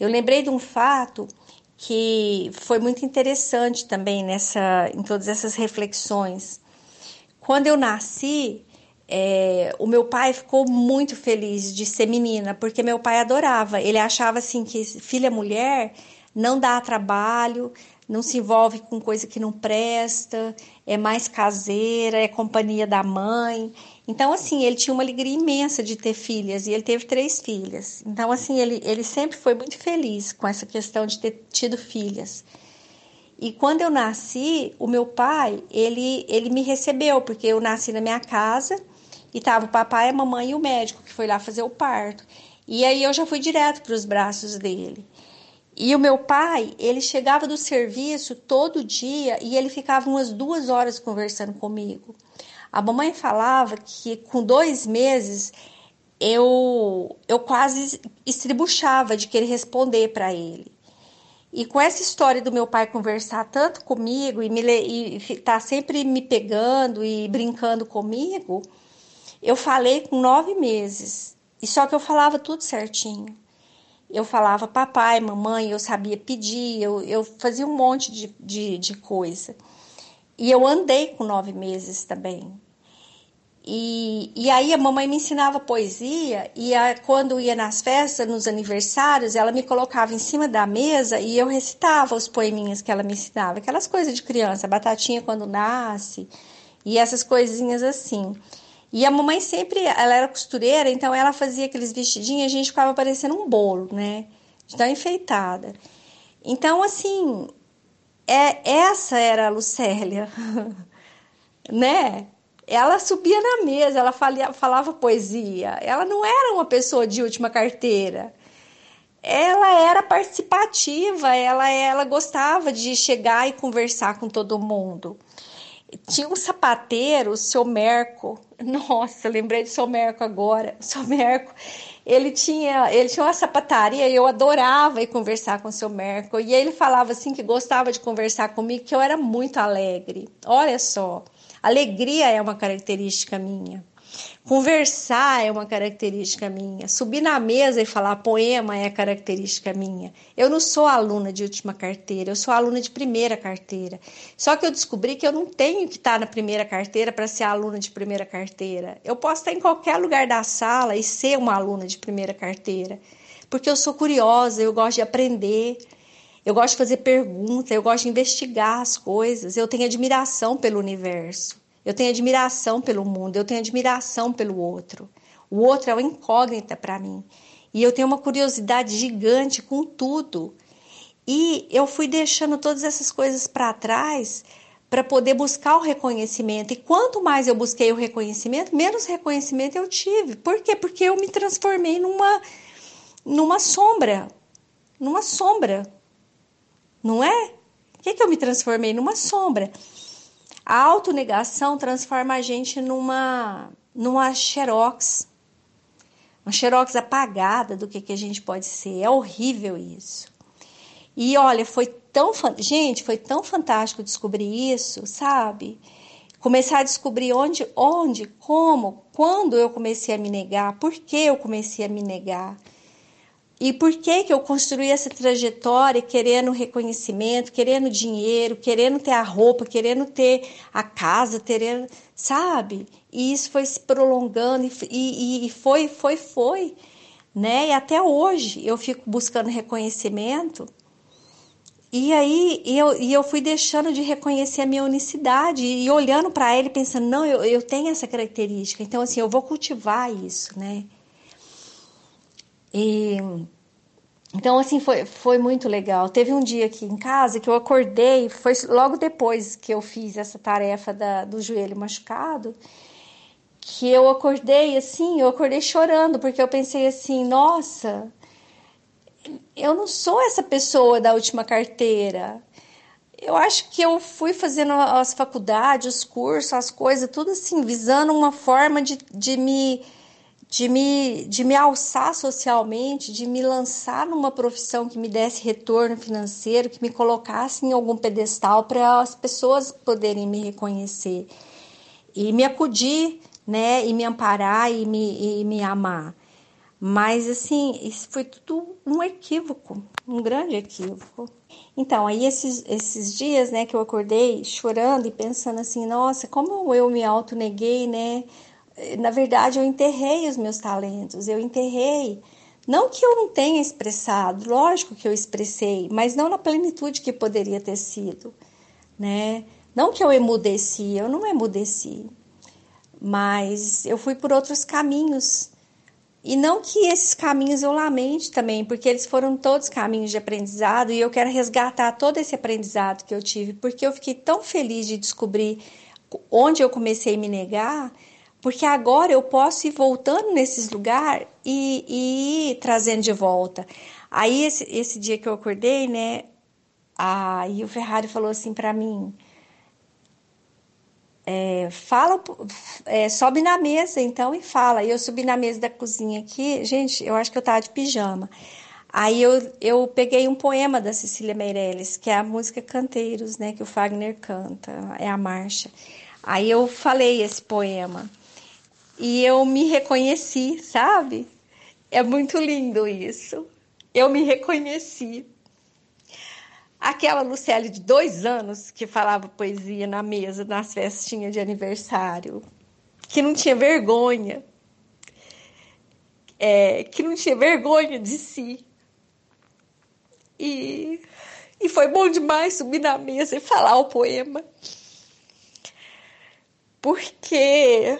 Eu lembrei de um fato que foi muito interessante também nessa, em todas essas reflexões. Quando eu nasci, é, o meu pai ficou muito feliz de ser menina, porque meu pai adorava. Ele achava assim que filha mulher não dá trabalho, não se envolve com coisa que não presta, é mais caseira, é companhia da mãe. Então, assim, ele tinha uma alegria imensa de ter filhas e ele teve três filhas. Então, assim, ele, ele sempre foi muito feliz com essa questão de ter tido filhas. E quando eu nasci, o meu pai, ele, ele me recebeu, porque eu nasci na minha casa e tava o papai, a mamãe e o médico que foi lá fazer o parto. E aí eu já fui direto para os braços dele. E o meu pai, ele chegava do serviço todo dia e ele ficava umas duas horas conversando comigo. A mamãe falava que com dois meses eu, eu quase estribuchava de querer responder para ele. E com essa história do meu pai conversar tanto comigo e, me, e tá sempre me pegando e brincando comigo, eu falei com nove meses. E só que eu falava tudo certinho. Eu falava papai, mamãe, eu sabia pedir, eu, eu fazia um monte de, de, de coisa. E eu andei com nove meses também. E, e aí a mamãe me ensinava poesia, e a, quando ia nas festas, nos aniversários, ela me colocava em cima da mesa e eu recitava os poeminhas que ela me ensinava, aquelas coisas de criança, batatinha quando nasce, e essas coisinhas assim. E a mamãe sempre, ela era costureira, então ela fazia aqueles vestidinhos, a gente ficava parecendo um bolo, né? De tão enfeitada. Então, assim, é, essa era a Lucélia, [laughs] né? Ela subia na mesa, ela falia, falava poesia. Ela não era uma pessoa de última carteira. Ela era participativa, ela, ela gostava de chegar e conversar com todo mundo. Tinha um sapateiro, o seu Merco. [laughs] Nossa, lembrei do seu Merco agora. O seu Merco, ele tinha, ele tinha uma sapataria e eu adorava ir conversar com o seu Merkel. E ele falava assim que gostava de conversar comigo, que eu era muito alegre. Olha só, alegria é uma característica minha. Conversar é uma característica minha. Subir na mesa e falar poema é característica minha. Eu não sou aluna de última carteira, eu sou aluna de primeira carteira. Só que eu descobri que eu não tenho que estar na primeira carteira para ser aluna de primeira carteira. Eu posso estar em qualquer lugar da sala e ser uma aluna de primeira carteira. Porque eu sou curiosa, eu gosto de aprender. Eu gosto de fazer perguntas, eu gosto de investigar as coisas, eu tenho admiração pelo universo. Eu tenho admiração pelo mundo, eu tenho admiração pelo outro. O outro é uma incógnita para mim. E eu tenho uma curiosidade gigante com tudo. E eu fui deixando todas essas coisas para trás para poder buscar o reconhecimento. E quanto mais eu busquei o reconhecimento, menos reconhecimento eu tive. Por quê? Porque eu me transformei numa numa sombra. Numa sombra. Não é? O que, que eu me transformei? Numa sombra. A autonegação transforma a gente numa, numa xerox, uma xerox apagada do que, que a gente pode ser. É horrível isso. E olha, foi tão. Gente, foi tão fantástico descobrir isso, sabe? Começar a descobrir onde, onde, como, quando eu comecei a me negar, por que eu comecei a me negar. E por que que eu construí essa trajetória querendo reconhecimento, querendo dinheiro, querendo ter a roupa, querendo ter a casa, querendo, sabe? E isso foi se prolongando e, e, e foi, foi, foi, né? E até hoje eu fico buscando reconhecimento. E aí eu, e eu fui deixando de reconhecer a minha unicidade e olhando para ele pensando, não, eu, eu tenho essa característica, então assim, eu vou cultivar isso, né? E, então, assim, foi, foi muito legal. Teve um dia aqui em casa que eu acordei, foi logo depois que eu fiz essa tarefa da, do joelho machucado, que eu acordei assim, eu acordei chorando, porque eu pensei assim, nossa, eu não sou essa pessoa da última carteira. Eu acho que eu fui fazendo as faculdades, os cursos, as coisas, tudo assim, visando uma forma de, de me de me, de me alçar socialmente, de me lançar numa profissão que me desse retorno financeiro, que me colocasse em algum pedestal para as pessoas poderem me reconhecer e me acudir, né, e me amparar e me, e me amar. Mas assim, isso foi tudo um equívoco, um grande equívoco. Então, aí esses, esses dias, né, que eu acordei chorando e pensando assim, nossa, como eu me autoneguei, né? Na verdade, eu enterrei os meus talentos, eu enterrei. Não que eu não tenha expressado, lógico que eu expressei, mas não na plenitude que poderia ter sido, né? Não que eu emudeci, eu não emudeci, mas eu fui por outros caminhos. E não que esses caminhos eu lamente também, porque eles foram todos caminhos de aprendizado e eu quero resgatar todo esse aprendizado que eu tive, porque eu fiquei tão feliz de descobrir onde eu comecei a me negar porque agora eu posso ir voltando nesses lugares e, e ir trazendo de volta. Aí esse, esse dia que eu acordei, né? Aí o Ferrari falou assim para mim, é, fala, é, sobe na mesa então e fala. E eu subi na mesa da cozinha aqui, gente, eu acho que eu tava de pijama. Aí eu, eu peguei um poema da Cecília Meirelles, que é a música Canteiros, né, que o Fagner canta, é a marcha. Aí eu falei esse poema e eu me reconheci, sabe? É muito lindo isso. Eu me reconheci. Aquela Lucélia de dois anos que falava poesia na mesa, nas festinhas de aniversário, que não tinha vergonha, é, que não tinha vergonha de si. E, e foi bom demais subir na mesa e falar o poema. Porque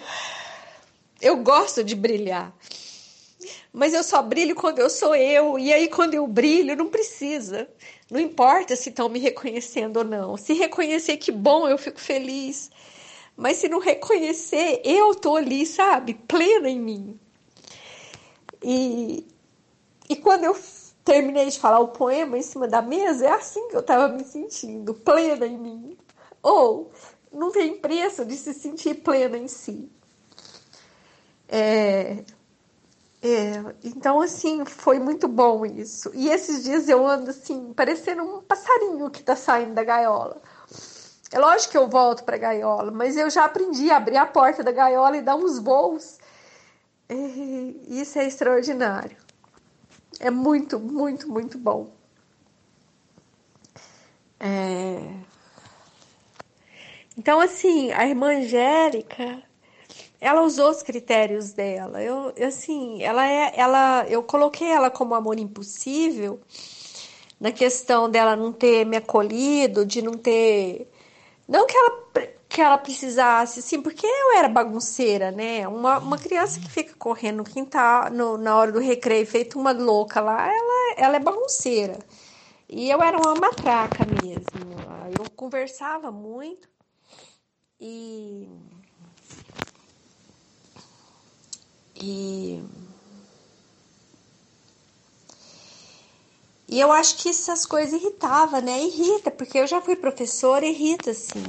eu gosto de brilhar. Mas eu só brilho quando eu sou eu. E aí, quando eu brilho, não precisa. Não importa se estão me reconhecendo ou não. Se reconhecer, que bom, eu fico feliz. Mas se não reconhecer, eu tô ali, sabe? Plena em mim. E, e quando eu terminei de falar o poema em cima da mesa, é assim que eu tava me sentindo, plena em mim. Ou não tem preço de se sentir plena em si. É, É, então, assim, foi muito bom isso. E esses dias eu ando, assim, parecendo um passarinho que tá saindo da gaiola. É lógico que eu volto pra gaiola, mas eu já aprendi a abrir a porta da gaiola e dar uns voos. E isso é extraordinário. É muito, muito, muito bom. É... Então, assim, a irmã Angélica, ela usou os critérios dela. Eu, assim, ela é, ela, eu coloquei ela como amor impossível na questão dela não ter me acolhido, de não ter, não que ela que ela precisasse, sim, porque eu era bagunceira, né? Uma, uma criança que fica correndo no quintal, no, na hora do recreio, feito uma louca lá, ela, ela é bagunceira. E eu era uma matraca mesmo. Eu conversava muito e. E. E eu acho que essas coisas irritavam, né? Irrita, porque eu já fui professora, irrita, assim.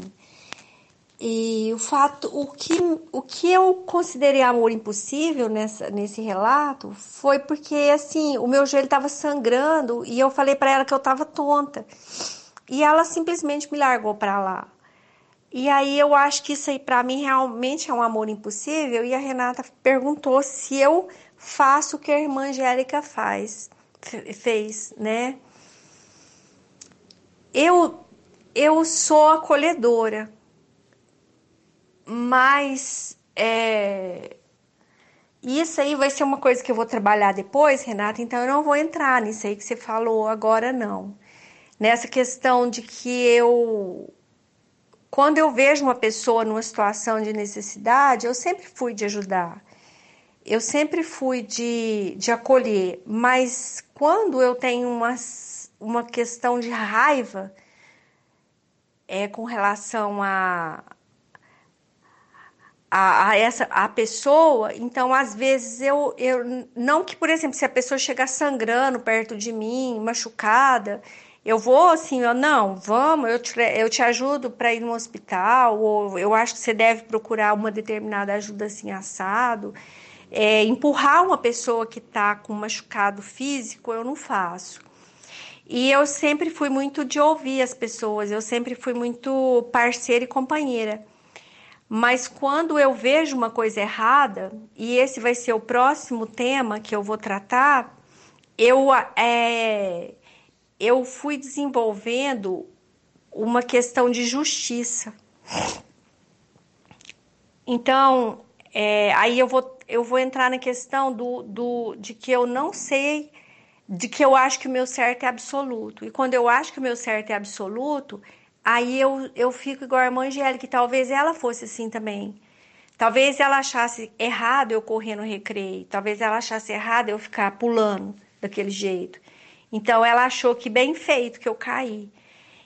E o fato, o que, o que eu considerei amor impossível nessa, nesse relato foi porque, assim, o meu joelho estava sangrando e eu falei para ela que eu estava tonta. E ela simplesmente me largou para lá. E aí eu acho que isso aí para mim realmente é um amor impossível. E a Renata perguntou se eu faço o que a irmã Angélica faz, fez, né? Eu, eu sou acolhedora mas é, isso aí vai ser uma coisa que eu vou trabalhar depois, Renata, então eu não vou entrar nisso aí que você falou agora, não. Nessa questão de que eu. Quando eu vejo uma pessoa numa situação de necessidade, eu sempre fui de ajudar. Eu sempre fui de, de acolher. Mas quando eu tenho uma, uma questão de raiva é, com relação a, a, a, essa a pessoa, então às vezes eu, eu não que, por exemplo, se a pessoa chegar sangrando perto de mim, machucada, eu vou assim, eu, não, vamos, eu te, eu te ajudo para ir no hospital, ou eu acho que você deve procurar uma determinada ajuda assim assado. É, empurrar uma pessoa que está com machucado físico, eu não faço. E eu sempre fui muito de ouvir as pessoas, eu sempre fui muito parceira e companheira. Mas quando eu vejo uma coisa errada, e esse vai ser o próximo tema que eu vou tratar, eu, é, eu fui desenvolvendo uma questão de justiça. Então, é, aí eu vou, eu vou entrar na questão do, do, de que eu não sei, de que eu acho que o meu certo é absoluto. E quando eu acho que o meu certo é absoluto, Aí eu, eu fico igual a irmã Angélica, que talvez ela fosse assim também. Talvez ela achasse errado eu correr no recreio, talvez ela achasse errado eu ficar pulando daquele jeito. Então ela achou que bem feito que eu caí.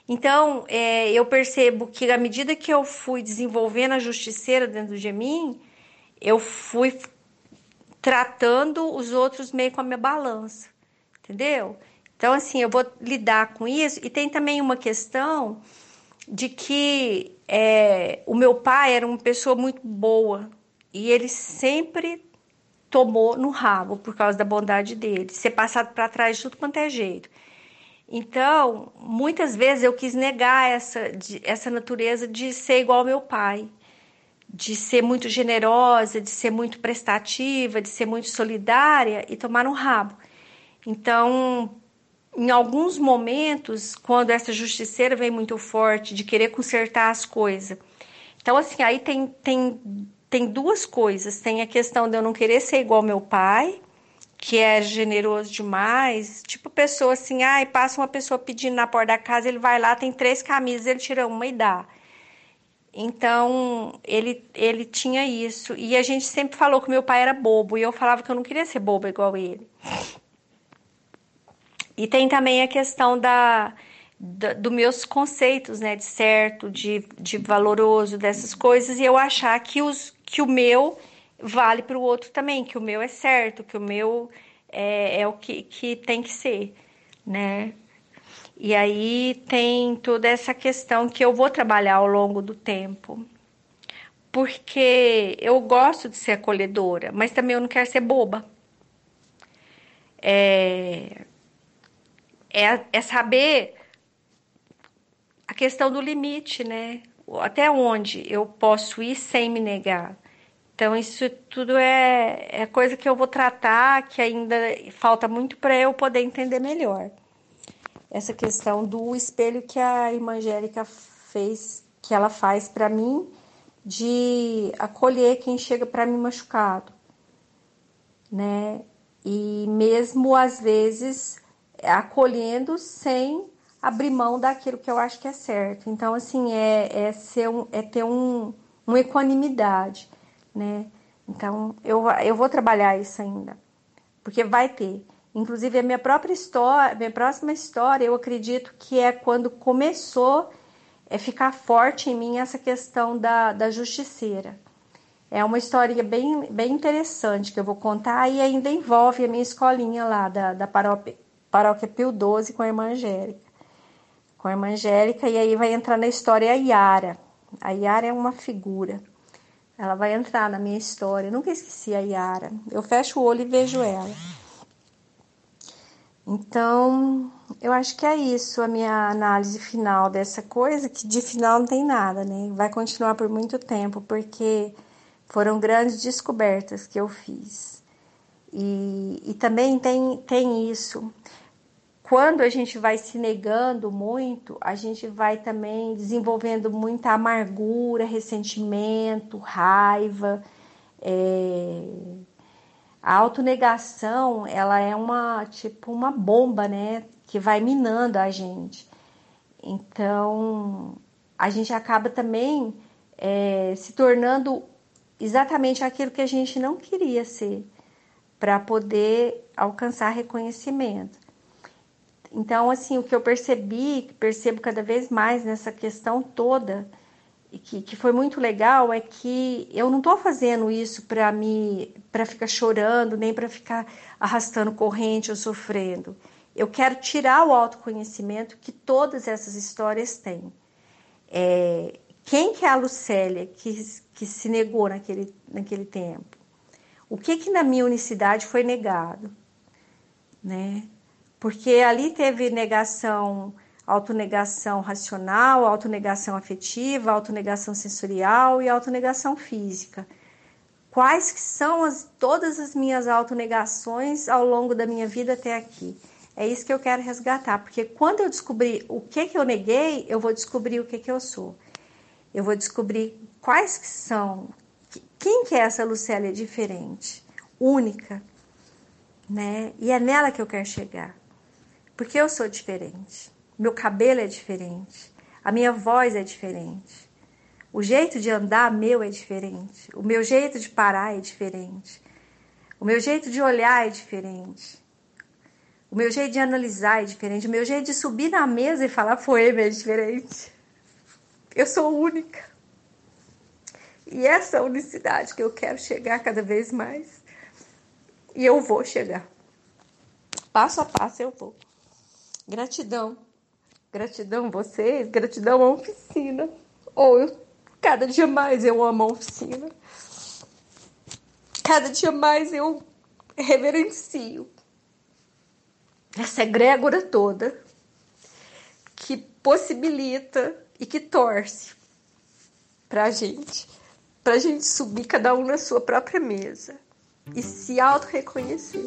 Então é, eu percebo que à medida que eu fui desenvolvendo a justiceira dentro de mim, eu fui tratando os outros meio com a minha balança, entendeu? Então assim eu vou lidar com isso e tem também uma questão de que é, o meu pai era uma pessoa muito boa e ele sempre tomou no rabo por causa da bondade dele, ser passado para trás de tudo quanto é jeito. Então, muitas vezes eu quis negar essa, de, essa natureza de ser igual ao meu pai, de ser muito generosa, de ser muito prestativa, de ser muito solidária e tomar no rabo. Então, em alguns momentos, quando essa justiceira vem muito forte de querer consertar as coisas. Então, assim, aí tem, tem, tem duas coisas. Tem a questão de eu não querer ser igual meu pai, que é generoso demais. Tipo, pessoa assim, ai, passa uma pessoa pedindo na porta da casa, ele vai lá, tem três camisas, ele tira uma e dá. Então, ele, ele tinha isso. E a gente sempre falou que meu pai era bobo, e eu falava que eu não queria ser boba igual ele. E tem também a questão da, da dos meus conceitos, né, de certo, de, de valoroso, dessas coisas, e eu achar que, os, que o meu vale para o outro também, que o meu é certo, que o meu é, é o que, que tem que ser, né? E aí tem toda essa questão que eu vou trabalhar ao longo do tempo. Porque eu gosto de ser acolhedora, mas também eu não quero ser boba, é, é, é saber a questão do limite, né? Até onde eu posso ir sem me negar. Então, isso tudo é, é coisa que eu vou tratar, que ainda falta muito para eu poder entender melhor. Essa questão do espelho que a irmã Angélica fez, que ela faz para mim, de acolher quem chega para mim machucado, né? E mesmo às vezes acolhendo sem abrir mão daquilo que eu acho que é certo. Então, assim, é, é, ser um, é ter um, uma equanimidade né? Então, eu, eu vou trabalhar isso ainda, porque vai ter. Inclusive, a minha própria história, minha próxima história, eu acredito que é quando começou a ficar forte em mim essa questão da, da justiceira. É uma história bem, bem interessante que eu vou contar e ainda envolve a minha escolinha lá da, da paróquia, paróquia Pio XII com a irmã Angélica. Com a irmã Angélica, e aí vai entrar na história a Yara. A Yara é uma figura. Ela vai entrar na minha história. Eu nunca esqueci a Yara. Eu fecho o olho e vejo ela. Então, eu acho que é isso a minha análise final dessa coisa, que de final não tem nada, né? Vai continuar por muito tempo, porque foram grandes descobertas que eu fiz. E, e também tem, tem isso quando a gente vai se negando muito, a gente vai também desenvolvendo muita amargura, ressentimento, raiva. É... A autonegação, ela é uma tipo uma bomba, né, que vai minando a gente. Então, a gente acaba também é, se tornando exatamente aquilo que a gente não queria ser, para poder alcançar reconhecimento. Então, assim, o que eu percebi, percebo cada vez mais nessa questão toda, e que, que foi muito legal, é que eu não estou fazendo isso para me para ficar chorando, nem para ficar arrastando corrente ou sofrendo. Eu quero tirar o autoconhecimento que todas essas histórias têm. É, quem que é a Lucélia que, que se negou naquele, naquele tempo? O que que na minha unicidade foi negado? Né? Porque ali teve negação, autonegação racional, autonegação afetiva, autonegação sensorial e autonegação física. Quais que são as, todas as minhas autonegações ao longo da minha vida até aqui? É isso que eu quero resgatar, porque quando eu descobrir o que que eu neguei, eu vou descobrir o que que eu sou. Eu vou descobrir quais que são, quem que é essa Lucélia diferente, única, né? E é nela que eu quero chegar. Porque eu sou diferente. Meu cabelo é diferente. A minha voz é diferente. O jeito de andar meu é diferente. O meu jeito de parar é diferente. O meu jeito de olhar é diferente. O meu jeito de analisar é diferente. O meu jeito de subir na mesa e falar poema é diferente. Eu sou única. E essa unicidade que eu quero chegar cada vez mais. E eu vou chegar. Passo a passo eu vou. Gratidão. Gratidão a vocês, gratidão à oficina. Ou eu, cada dia mais eu amo a oficina. Cada dia mais eu reverencio essa egrégora toda que possibilita e que torce pra gente, pra gente subir cada um na sua própria mesa e se auto-reconhecer